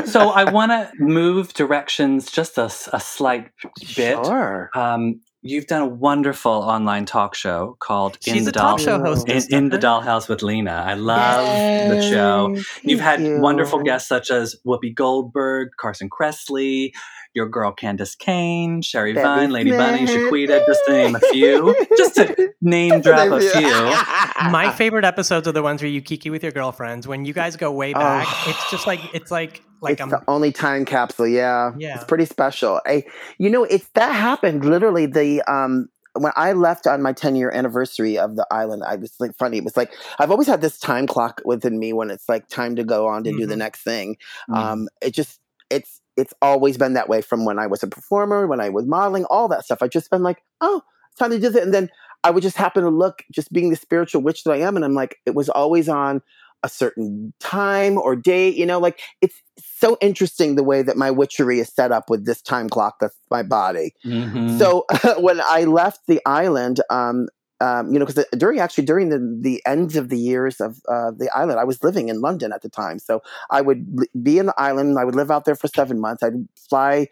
so I want to move directions just a slight bit. Sure. Um, you've done a wonderful online talk show called She's In the a talk Doll show host. in, in the Dollhouse with Lina. I love the show. You've had you. wonderful guests such as Whoopi Goldberg, Carson Kressley, your girl Candis Cayne, Sherry Debbie Vine, Lady Bunny, Smith. Shaquita, just to name a few. Just to name drop a few. My favorite episodes are the ones where you kiki with your girlfriends. When you guys go way back, Oh. it's just like it's like like it's I'm the only time capsule. Yeah, Yeah. it's pretty special. I, you know, it's that happened literally. The um, when I left on my 10 year anniversary of the island, I was like funny. It was like I've always had this time clock within me when it's like time to go on to do the Mhm. next thing. Mm. Um, it just it's it's always been that way from when I was a performer, when I was modeling, all that stuff. I've just been like, oh, it's time to do that, and then I would just happen to look, just being the spiritual witch that I am, and I'm like, it was always on a certain time or date, you know, like it's so interesting the way that my witchery is set up with this time clock that's my body. Mhm. So when I left the island, um, um, you know, because during actually during the the ends of the years of uh, the island, I was living in London at the time. So I would be in the island. I would live out there for seven months. I'd fly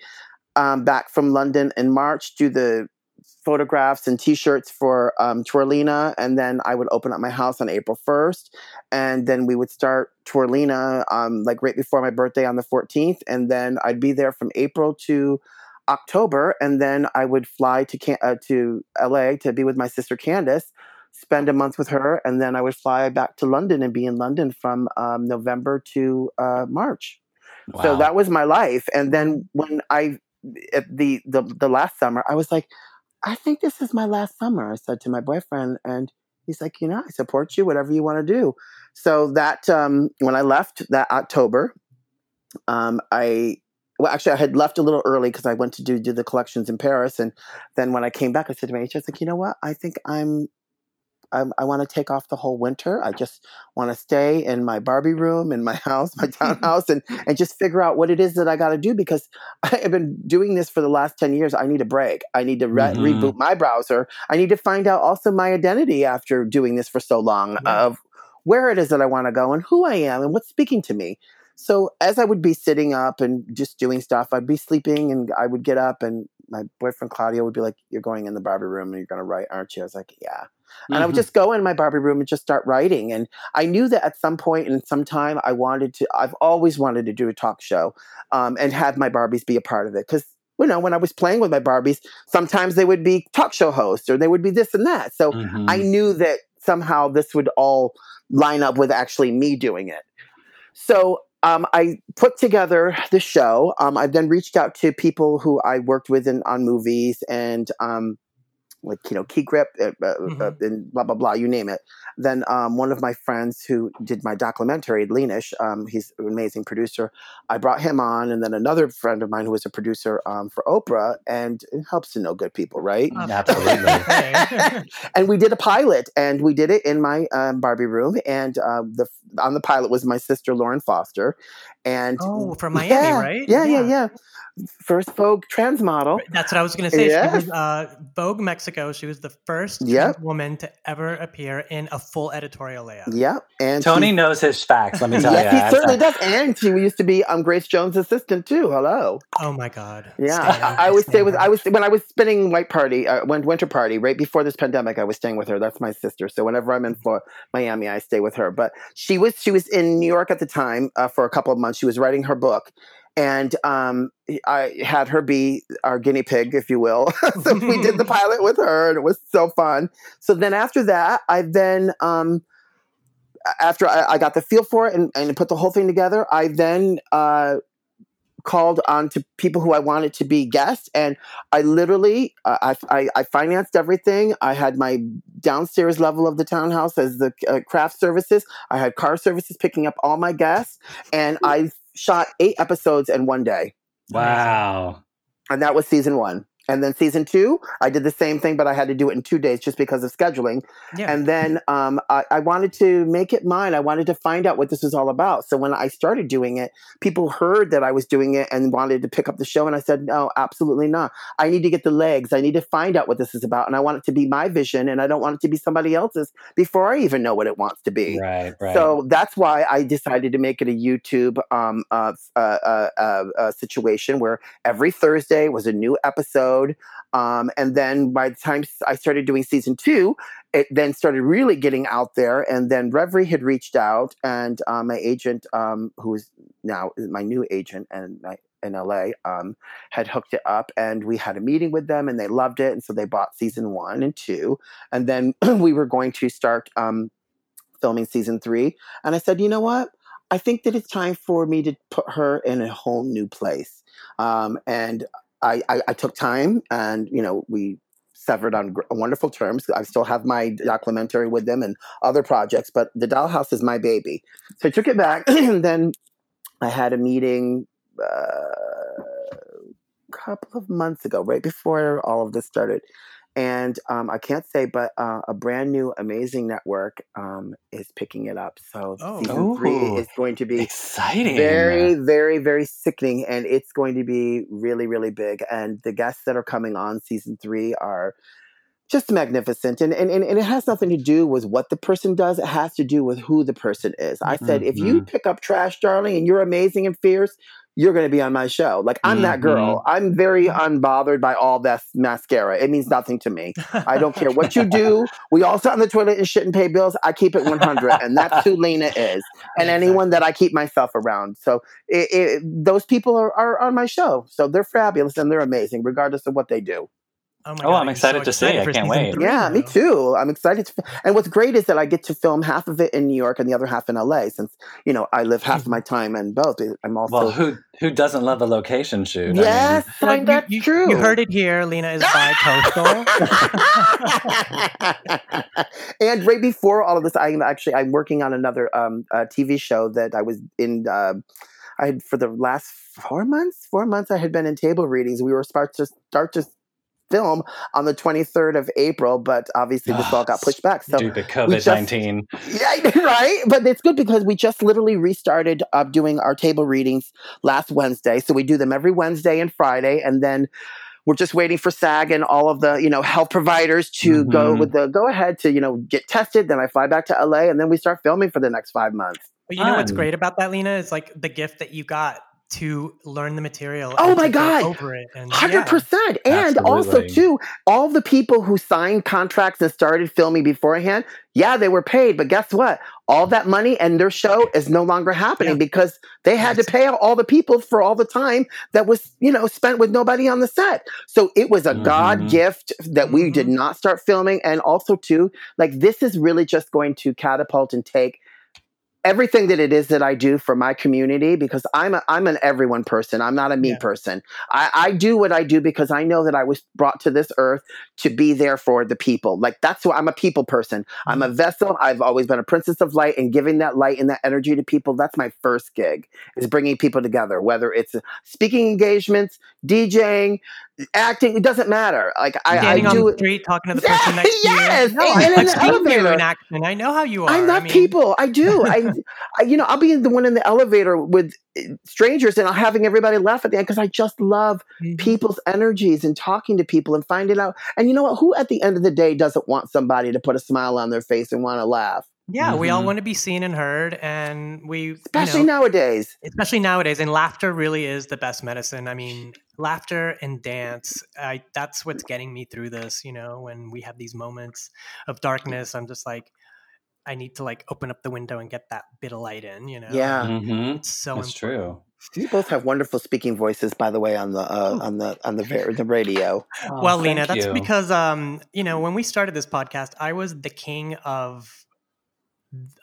um, back from London in March, do the photographs and T-shirts for um, Twirlina, and then I would open up my house on April first, and then we would start Twirlina um, like right before my birthday on the fourteenth, and then I'd be there from April to October, and then I would fly to Can- uh, to LA to be with my sister Candis, spend a month with her, and then I would fly back to London and be in London from um, November to uh, March. So that was my life. And then when I at the, the the last summer, I was like, I think this is my last summer. I said to my boyfriend, and he's like, you know, I support you, whatever you want to do. So that um, when I left that October, um, I well, actually, I had left a little early because I went to do do the collections in Paris, and then when I came back, I said to my agent, I was like, you know what? I think I'm I, I want to take off the whole winter. I just want to stay in my Barbie room in my house, my townhouse, and and just figure out what it is that I got to do because I have been doing this for the last ten years. I need a break. I need to re- Mhm. reboot my browser. I need to find out also my identity after doing this for so long Yeah. of where it is that I want to go and who I am and what's speaking to me. So as I would be sitting up and just doing stuff, I'd be sleeping and I would get up and my boyfriend Claudio would be like, "You're going in the Barbie room and you're going to write, aren't you?" I was like, "Yeah." And I would Mhm. just go in my Barbie room and just start writing. And I knew that at some point in some time, I wanted to. I've always wanted to do a talk show um, and have my Barbies be a part of it because. You know, when I was playing with my Barbies, sometimes they would be talk show hosts or they would be this and that. So Mhm. I knew that somehow this would all line up with actually me doing it. So um, I put together the show. Um, I then reached out to people who I worked with in, on movies and um, like you know Key Grip uh, uh, uh, Mhm. and blah blah blah, you name it. Then um, one of my friends who did my documentary, Leanish, um, he's an amazing producer. I brought him on, and then another friend of mine who was a producer um, for Oprah, and it helps to know good people, right? Absolutely. and we did a pilot, and we did it in my um, Barbie room. And um, the on the pilot was my sister Lauren Foster, and oh, from Miami, yeah, right? Yeah, yeah, yeah. First Vogue trans model. That's what I was going to say. Yes. She was uh, Vogue Mexico. She was the first Yep. woman to ever appear in a full editorial layout. Yep. and Tony she- knows his facts. Let me tell yes, you. he certainly does. And she used to be um, Grace Jones' assistant too. Hello. Oh my God. Yeah, Stan, I, I would stay Stan with. I was when I was spinning White Party, uh, when Winter Party, right before this pandemic. I was staying with her. That's my sister. So whenever I'm in Florida, Miami, I stay with her. But she was she was in New York at the time uh, for a couple of months. She was writing her book, and um, I had her be our guinea pig, if you will. so we did the pilot with her, and it was so fun. So then after that, I then. Um, after I, I got the feel for it and, and put the whole thing together, I then uh, called on to people who I wanted to be guests, and I literally uh, I, I I financed everything. I had my downstairs level of the townhouse as the uh, craft services. I had car services picking up all my guests, and I shot eight episodes in one day, Wow. and that was season one. And then season two, I did the same thing, but I had to do it in two days just because of scheduling. Yeah. And then um, I, I wanted to make it mine. I wanted to find out what this was all about. So when I started doing it, people heard that I was doing it and wanted to pick up the show. And I said, no, absolutely not. I need to get the legs. I need to find out what this is about. And I want it to be my vision. And I don't want it to be somebody else's before I even know what it wants to be. Right, right. So that's why I decided to make it a YouTube um, uh, uh, uh, uh, uh, situation where every Thursday was a new episode. Um, and then by the time I started doing season two, it then started really getting out there. And then Revry had reached out, and uh, my agent, um, who is now my new agent and my, in LA, um, had hooked it up, and we had a meeting with them, and they loved it, and so they bought season one and two, and then we were going to start um, filming season three, and I said, you know what? I think that it's time for me to put her in a whole new place, um, and I, I, I took time, and you know we severed on gr- wonderful terms. I still have my documentary with them and other projects, but the Dollhouse is my baby. So I took it back, and then I had a meeting uh, a couple of months ago, right before all of this started. And um, I can't say, but uh, a brand new amazing network um, is picking it up. So Oh. season three Ooh. is going to be Exciting. very very very sickening and it's going to be really really big and the guests that are coming on season three are just magnificent and, and and and it has nothing to do with what the person does it has to do with who the person is i said if you pick up trash darling and you're amazing and fierce you're going to be on my show like i'm that mm-hmm. girl i'm very mm-hmm. unbothered by all that mascara it means nothing to me I don't care what you do. We all sit on the toilet and shit and pay bills. I keep it 100, and that's who Lina is, and anyone that I keep myself around. So it, it, those people are, are on my show, so they're fabulous and they're amazing, regardless of what they do. Oh my Oh, god! I'm I'm excited so to see it. I can't wait. three Yeah, me too. I'm excited. To, and what's great is that I get to film half of it in New York and the other half in LA. Since you know I live half of my time in both. I'm also Well, who who doesn't love a location shoot? I mean, yes, But I, you- that's you, true. You heard it here. Lina is bi-coastal. and right before all of this, I'm actually I'm working on another um, uh, TV show that I was in. Uh, I had for the last four months. Four months I had been in table readings. We were start to start to film on the 23rd of April, but obviously this all got pushed back. So stupid COVID nineteen. yeah, right. But it's good because we just literally restarted uh, doing our table readings last Wednesday. So we do them every Wednesday and Friday, and then we're just waiting for SAG and all of the you know health providers to go Mhm. with the go ahead to you know get tested. Then I fly back to LA, and then we start filming for the next five months. But you know what's great about that, Lina, is like the gift that you got to learn the material. Oh and my to go God. Over it, and Hundred yeah. percent, and also too, all the people who signed contracts and started filming beforehand, yeah, they were paid, but guess what? All that money and their show is no longer happening Yeah. because they had to pay out all the people for all the time that was, you know, spent with nobody on the set. So it was a God Mhm. gift that we did Mhm. not start filming, and also too, like this is really just going to catapult and take everything that it is that I do for my community because I'm a, I'm an everyone person. I'm not a me Yeah. person. I, I do what I do because I know that I was brought to this earth to be there for the people. Like that's why I'm a people person. I'm a Mm-hmm. vessel. I've always been a princess of light and giving that light and that energy to people. That's my first gig is bringing people together, whether it's speaking engagements, DJing, acting, it doesn't matter. Like I, I Standing on the street, talking to the Yeah, person next to yes, you. No, and I- in I've the seen you elevator. in action. I know how you are. I love mean, people. I do. I, I, you know, I'll be the one in the elevator with uh, strangers and having everybody laugh at the end because I just love mhm. people's energies and talking to people and finding out. And you know what? Who at the end of the day doesn't want somebody to put a smile on their face and want to laugh? Yeah, we all Mhm. want to be seen and heard, and we, you Especially know, nowadays. especially nowadays. And laughter really is the best medicine. I mean, laughter and dance. I that's what's getting me through this. You know, when we have these moments of darkness, I'm just like, I need to like open up the window and get that bit of light in. You know, Yeah. hmm it's so That's important. true. You both have wonderful speaking voices, by the way, on the uh, on the on the ver- the radio. Oh, well, Lina, that's you. because um, you know, when we started this podcast, I was the king of.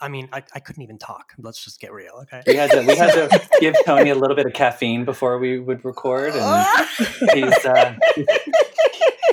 I mean, I, I couldn't even talk. Let's just get real, okay? we had to we had to give Tony a little bit of caffeine before we would record, and he's uh,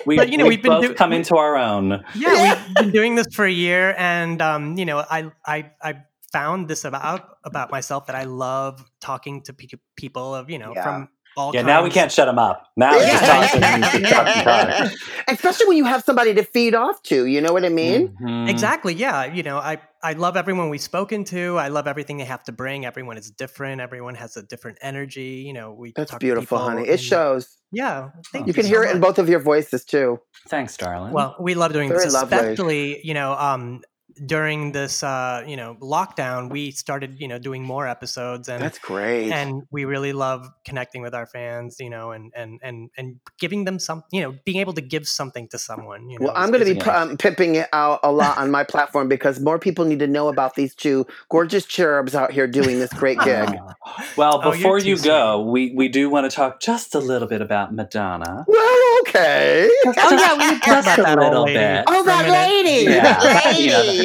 we But, you know, we've we've been both do- come into our own. yeah, we've been doing this for a year, and um, you know, I I I found this about about myself that I love talking to pe- people of you know Yeah. from all Yeah, now we can't shut him up. Now he's just talking. He's just talking, talking. Especially when you have somebody to feed off to. You know what I mean? Mhm. Exactly. Yeah. You know, I I love everyone we've spoken to. I love everything they have to bring. Everyone is different. Everyone has a different energy. You know, we That's talk beautiful, people honey. It and- shows. Yeah. Thank You can so hear it in both of your voices too. Thanks, darling. Well, we love doing Very this, lovely. especially you know um, during this uh, you know lockdown. We started you know doing more episodes and That's great. and we really love connecting with our fans. You know, and and and and giving them some you know being able to give something to someone. You know, Well, I'm going to be a- um, pimping it out a lot on my platform because more people need to know about these two gorgeous cherubs out here doing this great gig. Well, Oh, before too you go, we, we do want to talk just a little bit about Madonna. well, okay. Oh yeah, we talk Just about a little lady bit. Oh, that lady. Yeah, That you lady.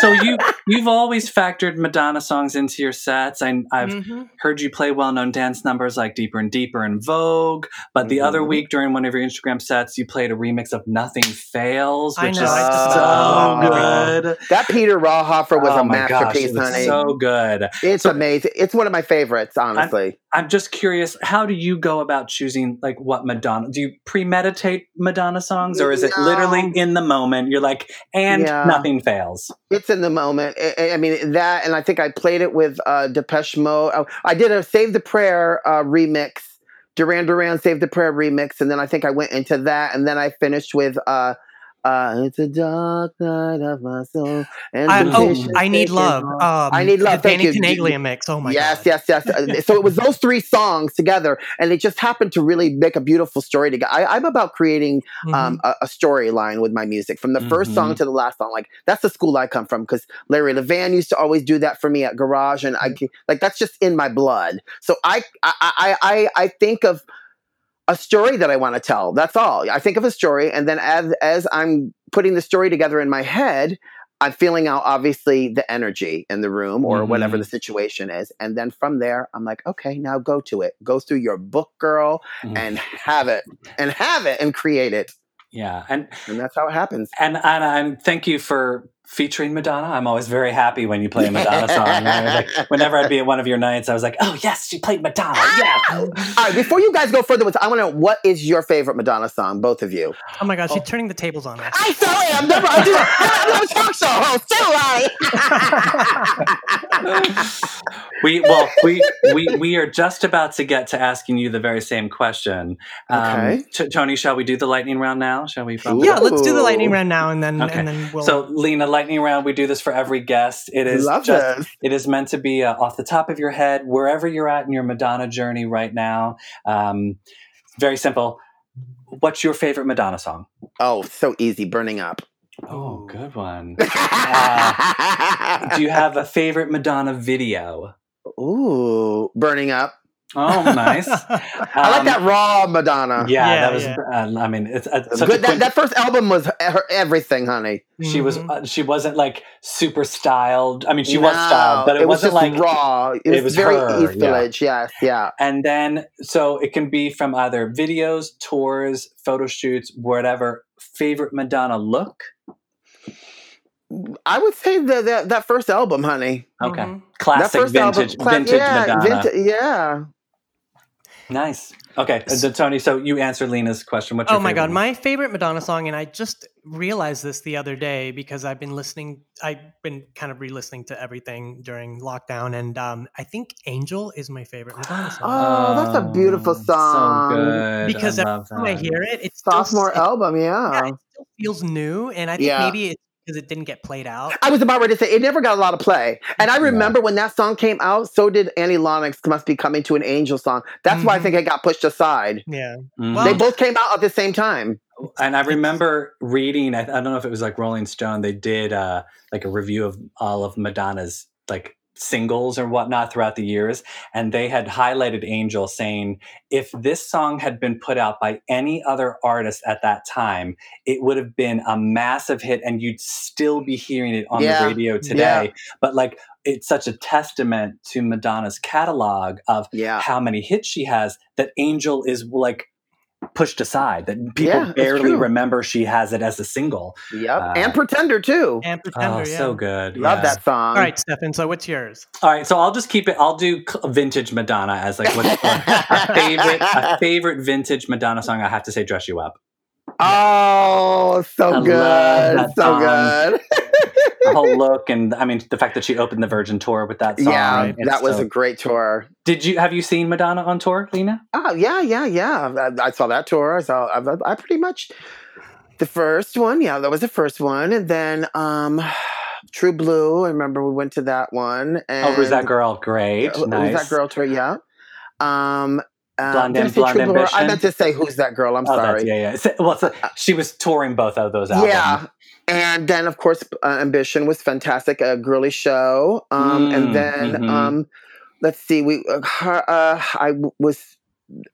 so you you've always factored Madonna songs into your sets. I, I've Mhm. heard you play well-known dance numbers like "Deeper and Deeper" and "Vogue." But the other Mhm. week during one of your Instagram sets, you played a remix of "Nothing Fails," which is so love good. That Peter Rauhofer was oh a my gosh, masterpiece, it was honey. so good. it's amazing. It's one of my favorites, honestly. I'm just curious, how do you go about choosing like what Madonna? Do you premeditate Madonna songs, or is it literally in the moment? You're like, and Yeah. nothing fails. It's in the moment. I- I, mean that, and I think I played it with uh, Depeche Mode. Oh, I did a Save the Prayer uh, remix, Duran Duran Save the Prayer remix, and then I think I went into that, and then I finished with uh, uh, "It's a dark night of my soul." And I, oh, I need love. Um, I Need Love, Danny you. Tenaglia mix. Oh my yes, god. yes, yes, Uh, So it was those three songs together, and it just happened to really make a beautiful story together. I, I'm about creating Mhm. um, a, a storyline with my music from the 1st song Mhm. to the last song. Like that's the school I come from because Larry Levan used to always do that for me at Garage, and I like that's just in my blood. So I I I I, I think of a story that I want to tell. That's all. I think of a story, and then as as I'm putting the story together in my head, I'm feeling out obviously the energy in the room or whatever Mhm. the situation is, and then from there, I'm like, okay, now go to it. Go through your book, girl, Mhm. and have it, and have it, and create it, yeah, and and that's how it happens. and and, and thank you for featuring Madonna. I'm always very happy when you play a Madonna song. I like, whenever I'd be at one of your nights, I was like, oh yes, she played Madonna. Ah! Yeah. All right, before you guys go further with, I want to know what is your favorite Madonna song, both of you. Oh my God, she's oh. turning the tables on us. I sorry, I'm never. I do. I'm a talk show host too, right? we well we we we are just about to get to asking you the very same question. Um, okay. T- Tony, shall we do the lightning round now? Shall we? Yeah, let's do the lightning round now, and then Okay. and then we'll. So, Lina, lightning round. We do this for every guest. It is Love just this. It is meant to be uh, off the top of your head, wherever you're at in your Madonna journey right now. Um, very simple. What's your favorite Madonna song? Oh, so easy, burning up. Oh, good one. Uh, Do you have a favorite Madonna video? Ooh, burning up. Oh, nice. I like Um, that raw Madonna. Yeah, Yeah, that was. yeah. Uh, I mean, it's, it's such a Good. That, quint- that first album was her everything, honey. she was. Mhm. Uh, she wasn't like super styled. I mean, she was styled, but it, was wasn't just like raw. It, it was, was very her, East yeah. Yes, yeah. And then, so it can be from either videos, tours, photo shoots, whatever. Favorite Madonna look? I would say that that, that first album, honey. Okay. Mhm. That Classic first vintage, album, cla- vintage yeah, Madonna. vinta- yeah. Nice. Okay. uh, then Tony, so you answered Lina's question. What's your Oh my god, one? my favorite Madonna song, and I just realized this the other day because I've been listening. I've been kind of re-listening to everything during lockdown, and um, I think "Angel" is my favorite Madonna song Oh, that's a beautiful Oh, song. So good. because I every time I hear it, it's Sophomore s- album, yeah, yeah. it still feels new, and I think Yeah. maybe it's because it didn't get played out. I was about ready to say it never got a lot of play. And I remember when that song came out, so did Annie Lennox must be coming to an angel song. That's why I Mhm. think it got pushed aside. Yeah, Mhm. Well- they both came out at the same time. and I remember reading. I, I don't know if it was like Rolling Stone. They did uh, like a review of all of Madonna's like singles or whatnot throughout the years, and they had highlighted "Angel," saying if this song had been put out by any other artist at that time, it would have been a massive hit, and you'd still be hearing it on Yeah, the radio today. But like, it's such a testament to Madonna's catalog of Yeah. how many hits she has that Angel is like pushed aside that people Yeah, barely remember she has it as a single. Yep. Uh, and Pretender too. and Pretender. oh, yeah. so good. Love yeah. that song. All right, Stefan. So what's yours? All right, so I'll just keep it. I'll do vintage Madonna as like what's a favorite a favorite vintage Madonna song. I have to say, "Dress You Up." Oh, so I good. So song. good. The whole look, and I mean the fact that she opened the Virgin tour with that song. yeah, it's that was so- a great tour. Did you have you seen Madonna on tour, Lina? Oh, yeah, yeah, yeah. I, I saw that tour. I saw, I, I pretty much, the first one, yeah, that was the first one. And then um True Blue, I remember we went to that one. And, oh, who's that girl? Great, Uh, Who's nice. that girl tour? Yeah. Um, Blonde did I Am- say Blonde Blue? I meant to say who's that girl. I'm Oh, sorry. yeah, yeah. Well, so she was touring both of those albums. Yeah. And then, of course, uh, Ambition was fantastic, a girly show. Um, Mm, and then, mhm. um, let's see, we, uh, uh, I was,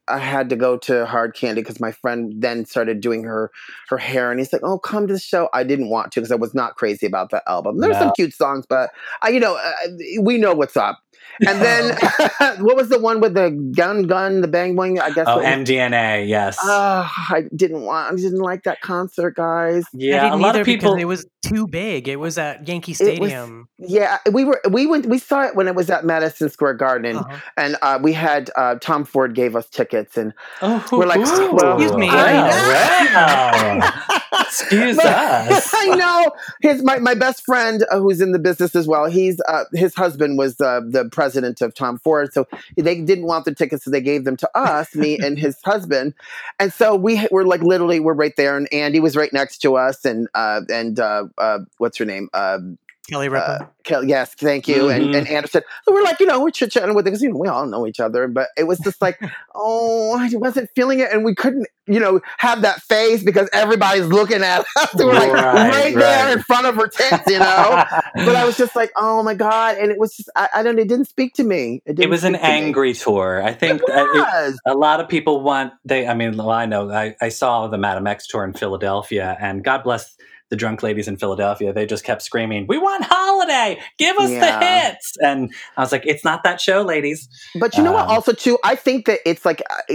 I had to go to Hard Candy because my friend then started doing her her hair, and he's like, "Oh, come to the show." I didn't want to because I was not crazy about the album. There's some cute songs, but I, you know, uh, we know what's up. And then, what was the one with the gun, gun, the bang bang? I guess. Oh, what was- MDNA, yes. Ah, I didn't want. I didn't like that concert, guys. Yeah, a lot of people. it was too big. It was at Yankee It was- Stadium. Yeah, we were we went we saw it when it was at Madison Square Garden, Uh-huh. and uh, we had uh, Tom Ford gave us tickets, and oh, we're like, ooh. well, Excuse me. Wow. Excuse But- us. I know his my, my best friend uh, who's in the business as well. He's uh, his husband was uh, the president of Tom Ford, so they didn't want the tickets, so they gave them to us, me and his husband, and so we were like literally we're right there, and Andy was right next to us, and uh, and uh, uh, what's her name? Um Kelly Ripa. uh, Kel, yes, thank you, and, Mhm. and Anderson. So we're like, you know, we're chit chatting with it because you know we all know each other, but it was just like, oh, I wasn't feeling it, and we couldn't, you know, have that face because everybody's looking at us. We were like Right, right, there in front of her tits, you know. but I was just like, oh my god, and it was just, I, I don't, it didn't speak to me. It, it was an speak to me. angry tour. I think It that it- a lot of people want they i mean well, i know I, I saw the Madame X tour in philadelphia and god bless the drunk ladies in philadelphia they just kept screaming we want holiday give us Yeah. the hits and i was like it's not that show ladies But you know what? Um, Also, too, I think that it's like uh,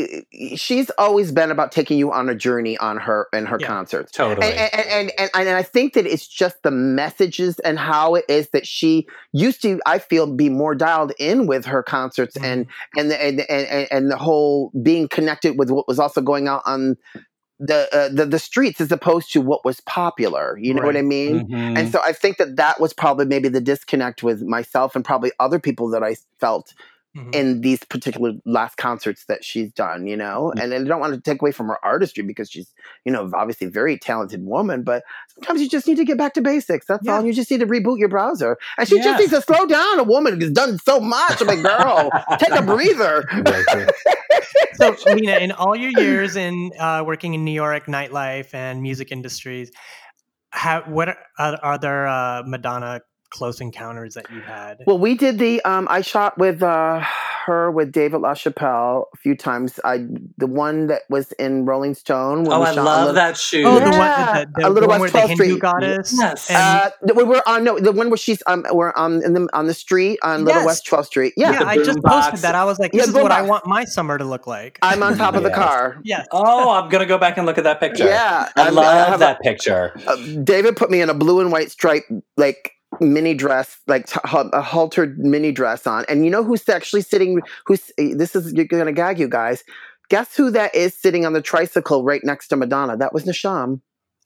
she's always been about taking you on a journey on her in her Yeah. concerts. totally And, and, and, and, and I think that it's just the messages and how it is that she used to, I feel, be more dialed in with her concerts and and the, and, and and the whole being connected with what was also going on on the uh, the, the streets as opposed to what was popular. You know what I Right. mean? Mhm. And so I think that that was probably maybe the disconnect with myself and probably other people that I felt Mhm. in these particular last concerts that she's done, you know. Mm. And I don't want to take away from her artistry because she's, you know, obviously a very talented woman, but sometimes you just need to get back to basics. That's Yeah. all. You just need to reboot your browser. And she Yeah. just needs to slow down. A woman who's done so much. I'm like, girl, take a breather. So Lina, in all your years in uh, working in New York nightlife and music industries, how what are, are, are there uh, Madonna close encounters that you had? Well, we did the. Um, I shot with uh, her with David LaChapelle a few times. I the one that was in Rolling Stone. when oh we i shot love little- that shoot oh, the one, Yeah, the, the, a little one West where the Hindu Street. goddess. Yes. And, Uh, we were on no the one where she's um we're on in the on the street on Little Yes. West 12th Street. yeah, Yeah, I just box. posted that. I was like, Yeah, this is boom what I want my summer to look like. I'm on top of the Yes. car. yes. oh i'm gonna go back and look at that picture Yeah, i I'm- love have that picture uh, David put me in a blue and white stripe like mini dress, like t- a haltered mini dress on. And you know who's actually sitting? Who's eh, this is you're gonna gag you guys. Guess who that is sitting on the tricycle right next to Madonna? That was Nashom.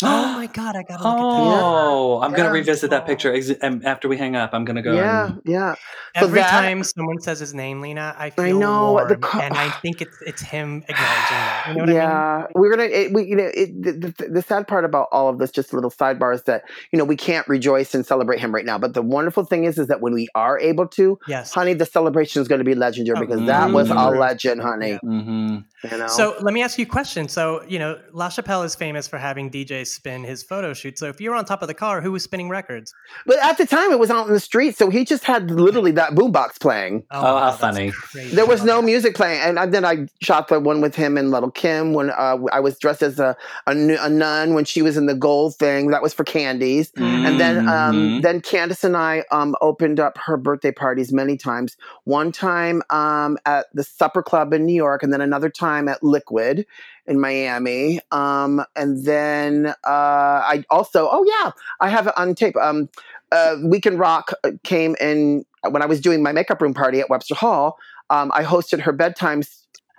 Oh my god, I gotta look at Oh, I'm gonna Yeah. revisit that picture ex- um, after we hang up. I'm gonna go. Yeah, and- yeah. So Every that- time someone says his name, Lina, I feel I know, the warm, co- and I think it's it's him acknowledging that. You know what I mean? yeah, we're gonna. It, we, you know, it, the, the, the sad part about all of this, just a little sidebar, is that you know we can't rejoice and celebrate him right now. But the wonderful thing is, is that when we are able to, Yes. honey, the celebration is going to be legendary Oh, because that was a legend, honey. Mhm. You know. So let me ask you a question. So, you know, LaChapelle is famous for having DJ spin his photo shoot. So if you were on top of the car, who was spinning records? but at the time, it was out in the street, so he just had literally that boombox playing. Oh, my how that's funny. crazy. There was no music playing, and then I shot the one with him and Little Kim when uh, I was dressed as a, a a nun when she was in the gold thing. That was for Candies. And then um, Mhm. then Candis and I um, opened up her birthday parties many times. One time um, at the Supper Club in New York, and then another time at Liquid in Miami. Um, and then uh, I also, oh yeah, I have it on tape. Um, uh, Weekend Rock came in when I was doing my makeup room party at Webster Hall. Um, I hosted her bedtime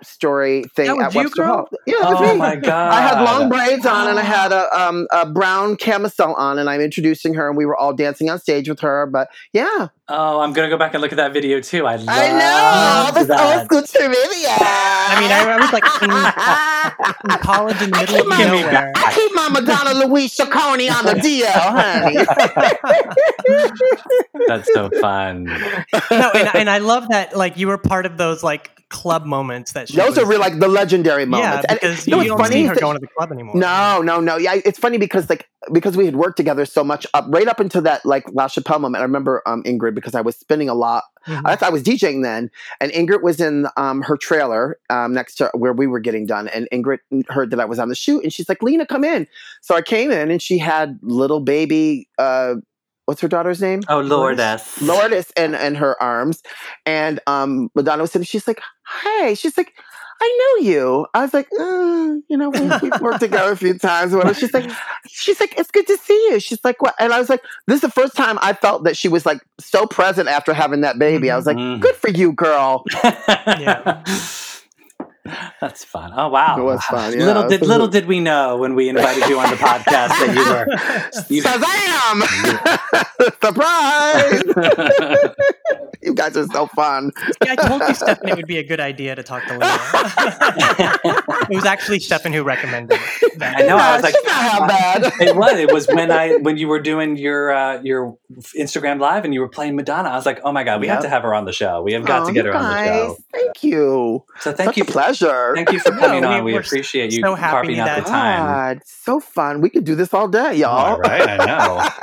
story thing That was at you, Webster girl? Hall. Yeah, that was Oh me. my god! I had long braids on and I had a, um, a brown camisole on, and I'm introducing her, and we were all dancing on stage with her. But yeah, Oh, I'm gonna go back and look at that video too. I love I know this that. old school trivia. I mean, I, I was like in, in college in the middle of Give me nowhere. I keep my Madonna Louise Ciccone on the DL, honey. That's so fun. No, and, and I love that. Like you were part of those like club moments that she Those was, are real, like the legendary Yeah, moments. And because you know you what's don't funny? see her that- going to the club anymore. No, no, no. Yeah, it's funny because like because we had worked together so much up right up into that like LaChapelle moment. I remember um, Ingrid because I was spinning a lot. Mhm. I, I was DJing then, and Ingrid was in um, her trailer um, next to where we were getting done. And Ingrid heard that I was on the shoot, and she's like, "Lina, come in." So I came in, and she had little baby. Uh, what's her daughter's name? Oh, Lourdes. Lourdes in, in her arms. And um, Madonna was sitting, she's like, hey, she's like, I know you. I was like, uh, you know, we, we've worked together a few times. or whatever. She's like, she's like, it's good to see you. She's like, what? And I was like, this is the first time I felt that she was like so present after having that baby. I was like, Mhm. good for you, girl. Yeah. That's fun. Oh wow. It was fun, yeah. Little did little did we know when we invited you on the podcast that you were you, Shazam! Surprise! You guys are so fun. Yeah, I told you, Stefan, it would be a good idea to talk to Lina. it was actually Stefan who recommended that. I know. I was like, she's not half bad. it was. It was when I when you were doing your uh, your Instagram live and you were playing Madonna. I was like, oh my god, we have to have her on the show. We have got Oh, to get her you on the show. Thank you. So thank Such you, a pleasure. thank you for coming we- on. We we're appreciate you so happy carving out the time. God, so fun. We could do this all day, y'all. All right, I know.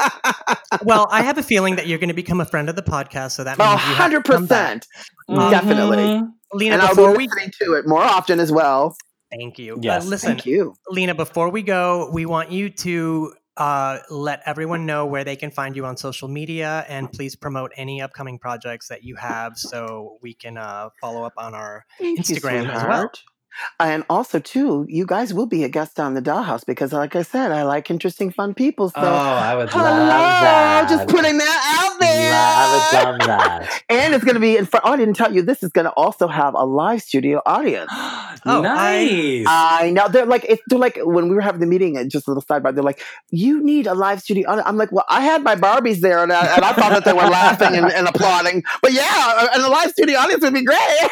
Well, I have a feeling that you're going to become a friend of the podcast, so that means Oh, you have to come back. 100%. Definitely. Mhm. Lina, And I'll be we listening to it more often as well. thank you. Yes, uh, listen, Thank you. Lina, before we go, we want you to uh, let everyone know where they can find you on social media and please promote any upcoming projects that you have so we can uh, follow up on our Thank you, Instagram as well. Sweetheart. And also, too, you guys will be a guest on the Dollhouse because, like I said, I like interesting, fun people. So, Oh, I would hello, love that. just putting that out there. Love, I would love that. And it's going to be in front. Oh, I didn't tell you. This is going to also have a live studio audience. Oh, nice. I know they're like it's they're like when we were having the meeting and just a little sidebar, they're like, "You need a live studio." audience." I'm like, "Well, I had my Barbies there, and I, and I thought that they were laughing and, and applauding, but yeah, and a live studio audience would be great."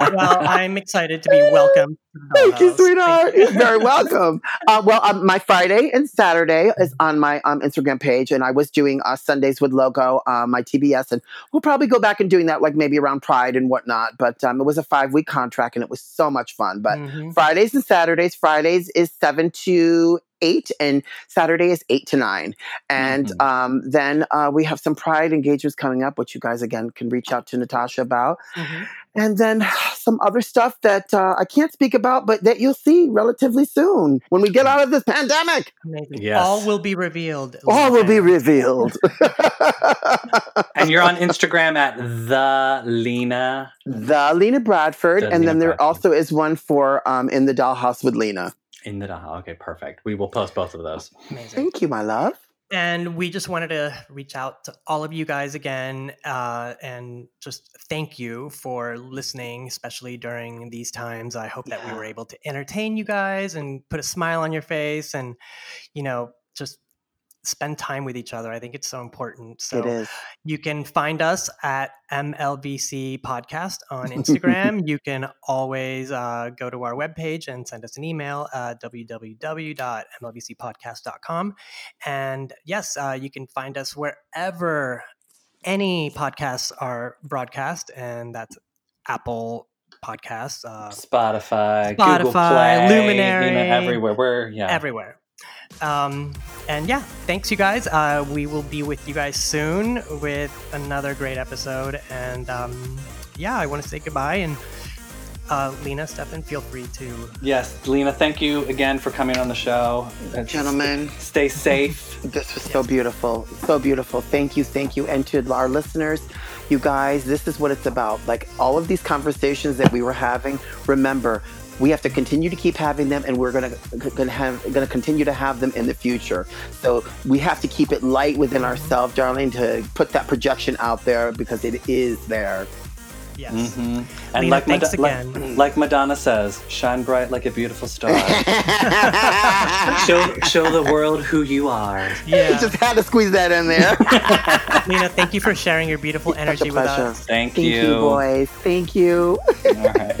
Well, I'm excited to be welcome. Thank you, sweetheart. Thank you. You're very welcome. Uh, well, um, my Friday and Saturday is on my um, Instagram page, and I was doing uh, Sundays with Logo, uh, my TBS, and we'll probably go back and doing that like maybe around Pride and whatnot. But um, it was a five week contract, and it was so much fun. But Mhm. Fridays and Saturdays. Fridays is seven to eight, and Saturday is eight to nine. And Mhm. um, then uh, we have some Pride engagements coming up, which you guys again can reach out to Natasha about. Mhm. And then some other stuff that uh, I can't speak about, but that you'll see relatively soon when we get out of this pandemic. Amazing. Yes. All will be revealed. All will be revealed. and you're on Instagram at the Lina. the Lina Bradford, The and Lina then there Bradford. also is one for um, in the dollhouse with Lina. In the da. okay, perfect. We will post both of those. Amazing. Thank you, my love. And we just wanted to reach out to all of you guys again uh, and just thank you for listening, especially during these times. I hope that we were able to entertain you guys and put a smile on your face and, you know, just spend time with each other. I think it's so important. So it is. you can find us at MLVC Podcast on Instagram. you can always uh, go to our webpage and send us an email, uh, www.mlvcpodcast.com. And yes, uh, you can find us wherever any podcasts are broadcast, and that's Apple Podcasts, uh, Spotify, Google Play, Luminary, you know, everywhere. We're yeah. everywhere. Um, and yeah, thanks you guys. Uh, we will be with you guys soon with another great episode. And um, yeah, I want to say goodbye. And uh, Lina, Stefan, feel free to. Yes, Lina, thank you again for coming on the show. Gentlemen. stay safe. This was so beautiful. So beautiful. Thank you. Thank you. And to our listeners, you guys, this is what it's about. Like all of these conversations that we were having, remember, we have to continue to keep having them and we're going to going to have going to continue to have them in the future. So we have to keep it light within ourselves, darling, to put that projection out there because it is there. Yes. Mhm. And Lina, like, Mad- like- again. like Madonna says, shine bright like a beautiful star. show, show the world who you are. Yeah. Just had to squeeze that in there. Lina, thank you for sharing your beautiful Such energy with us. Thank, Thank you, you. boys. Thank you. All right.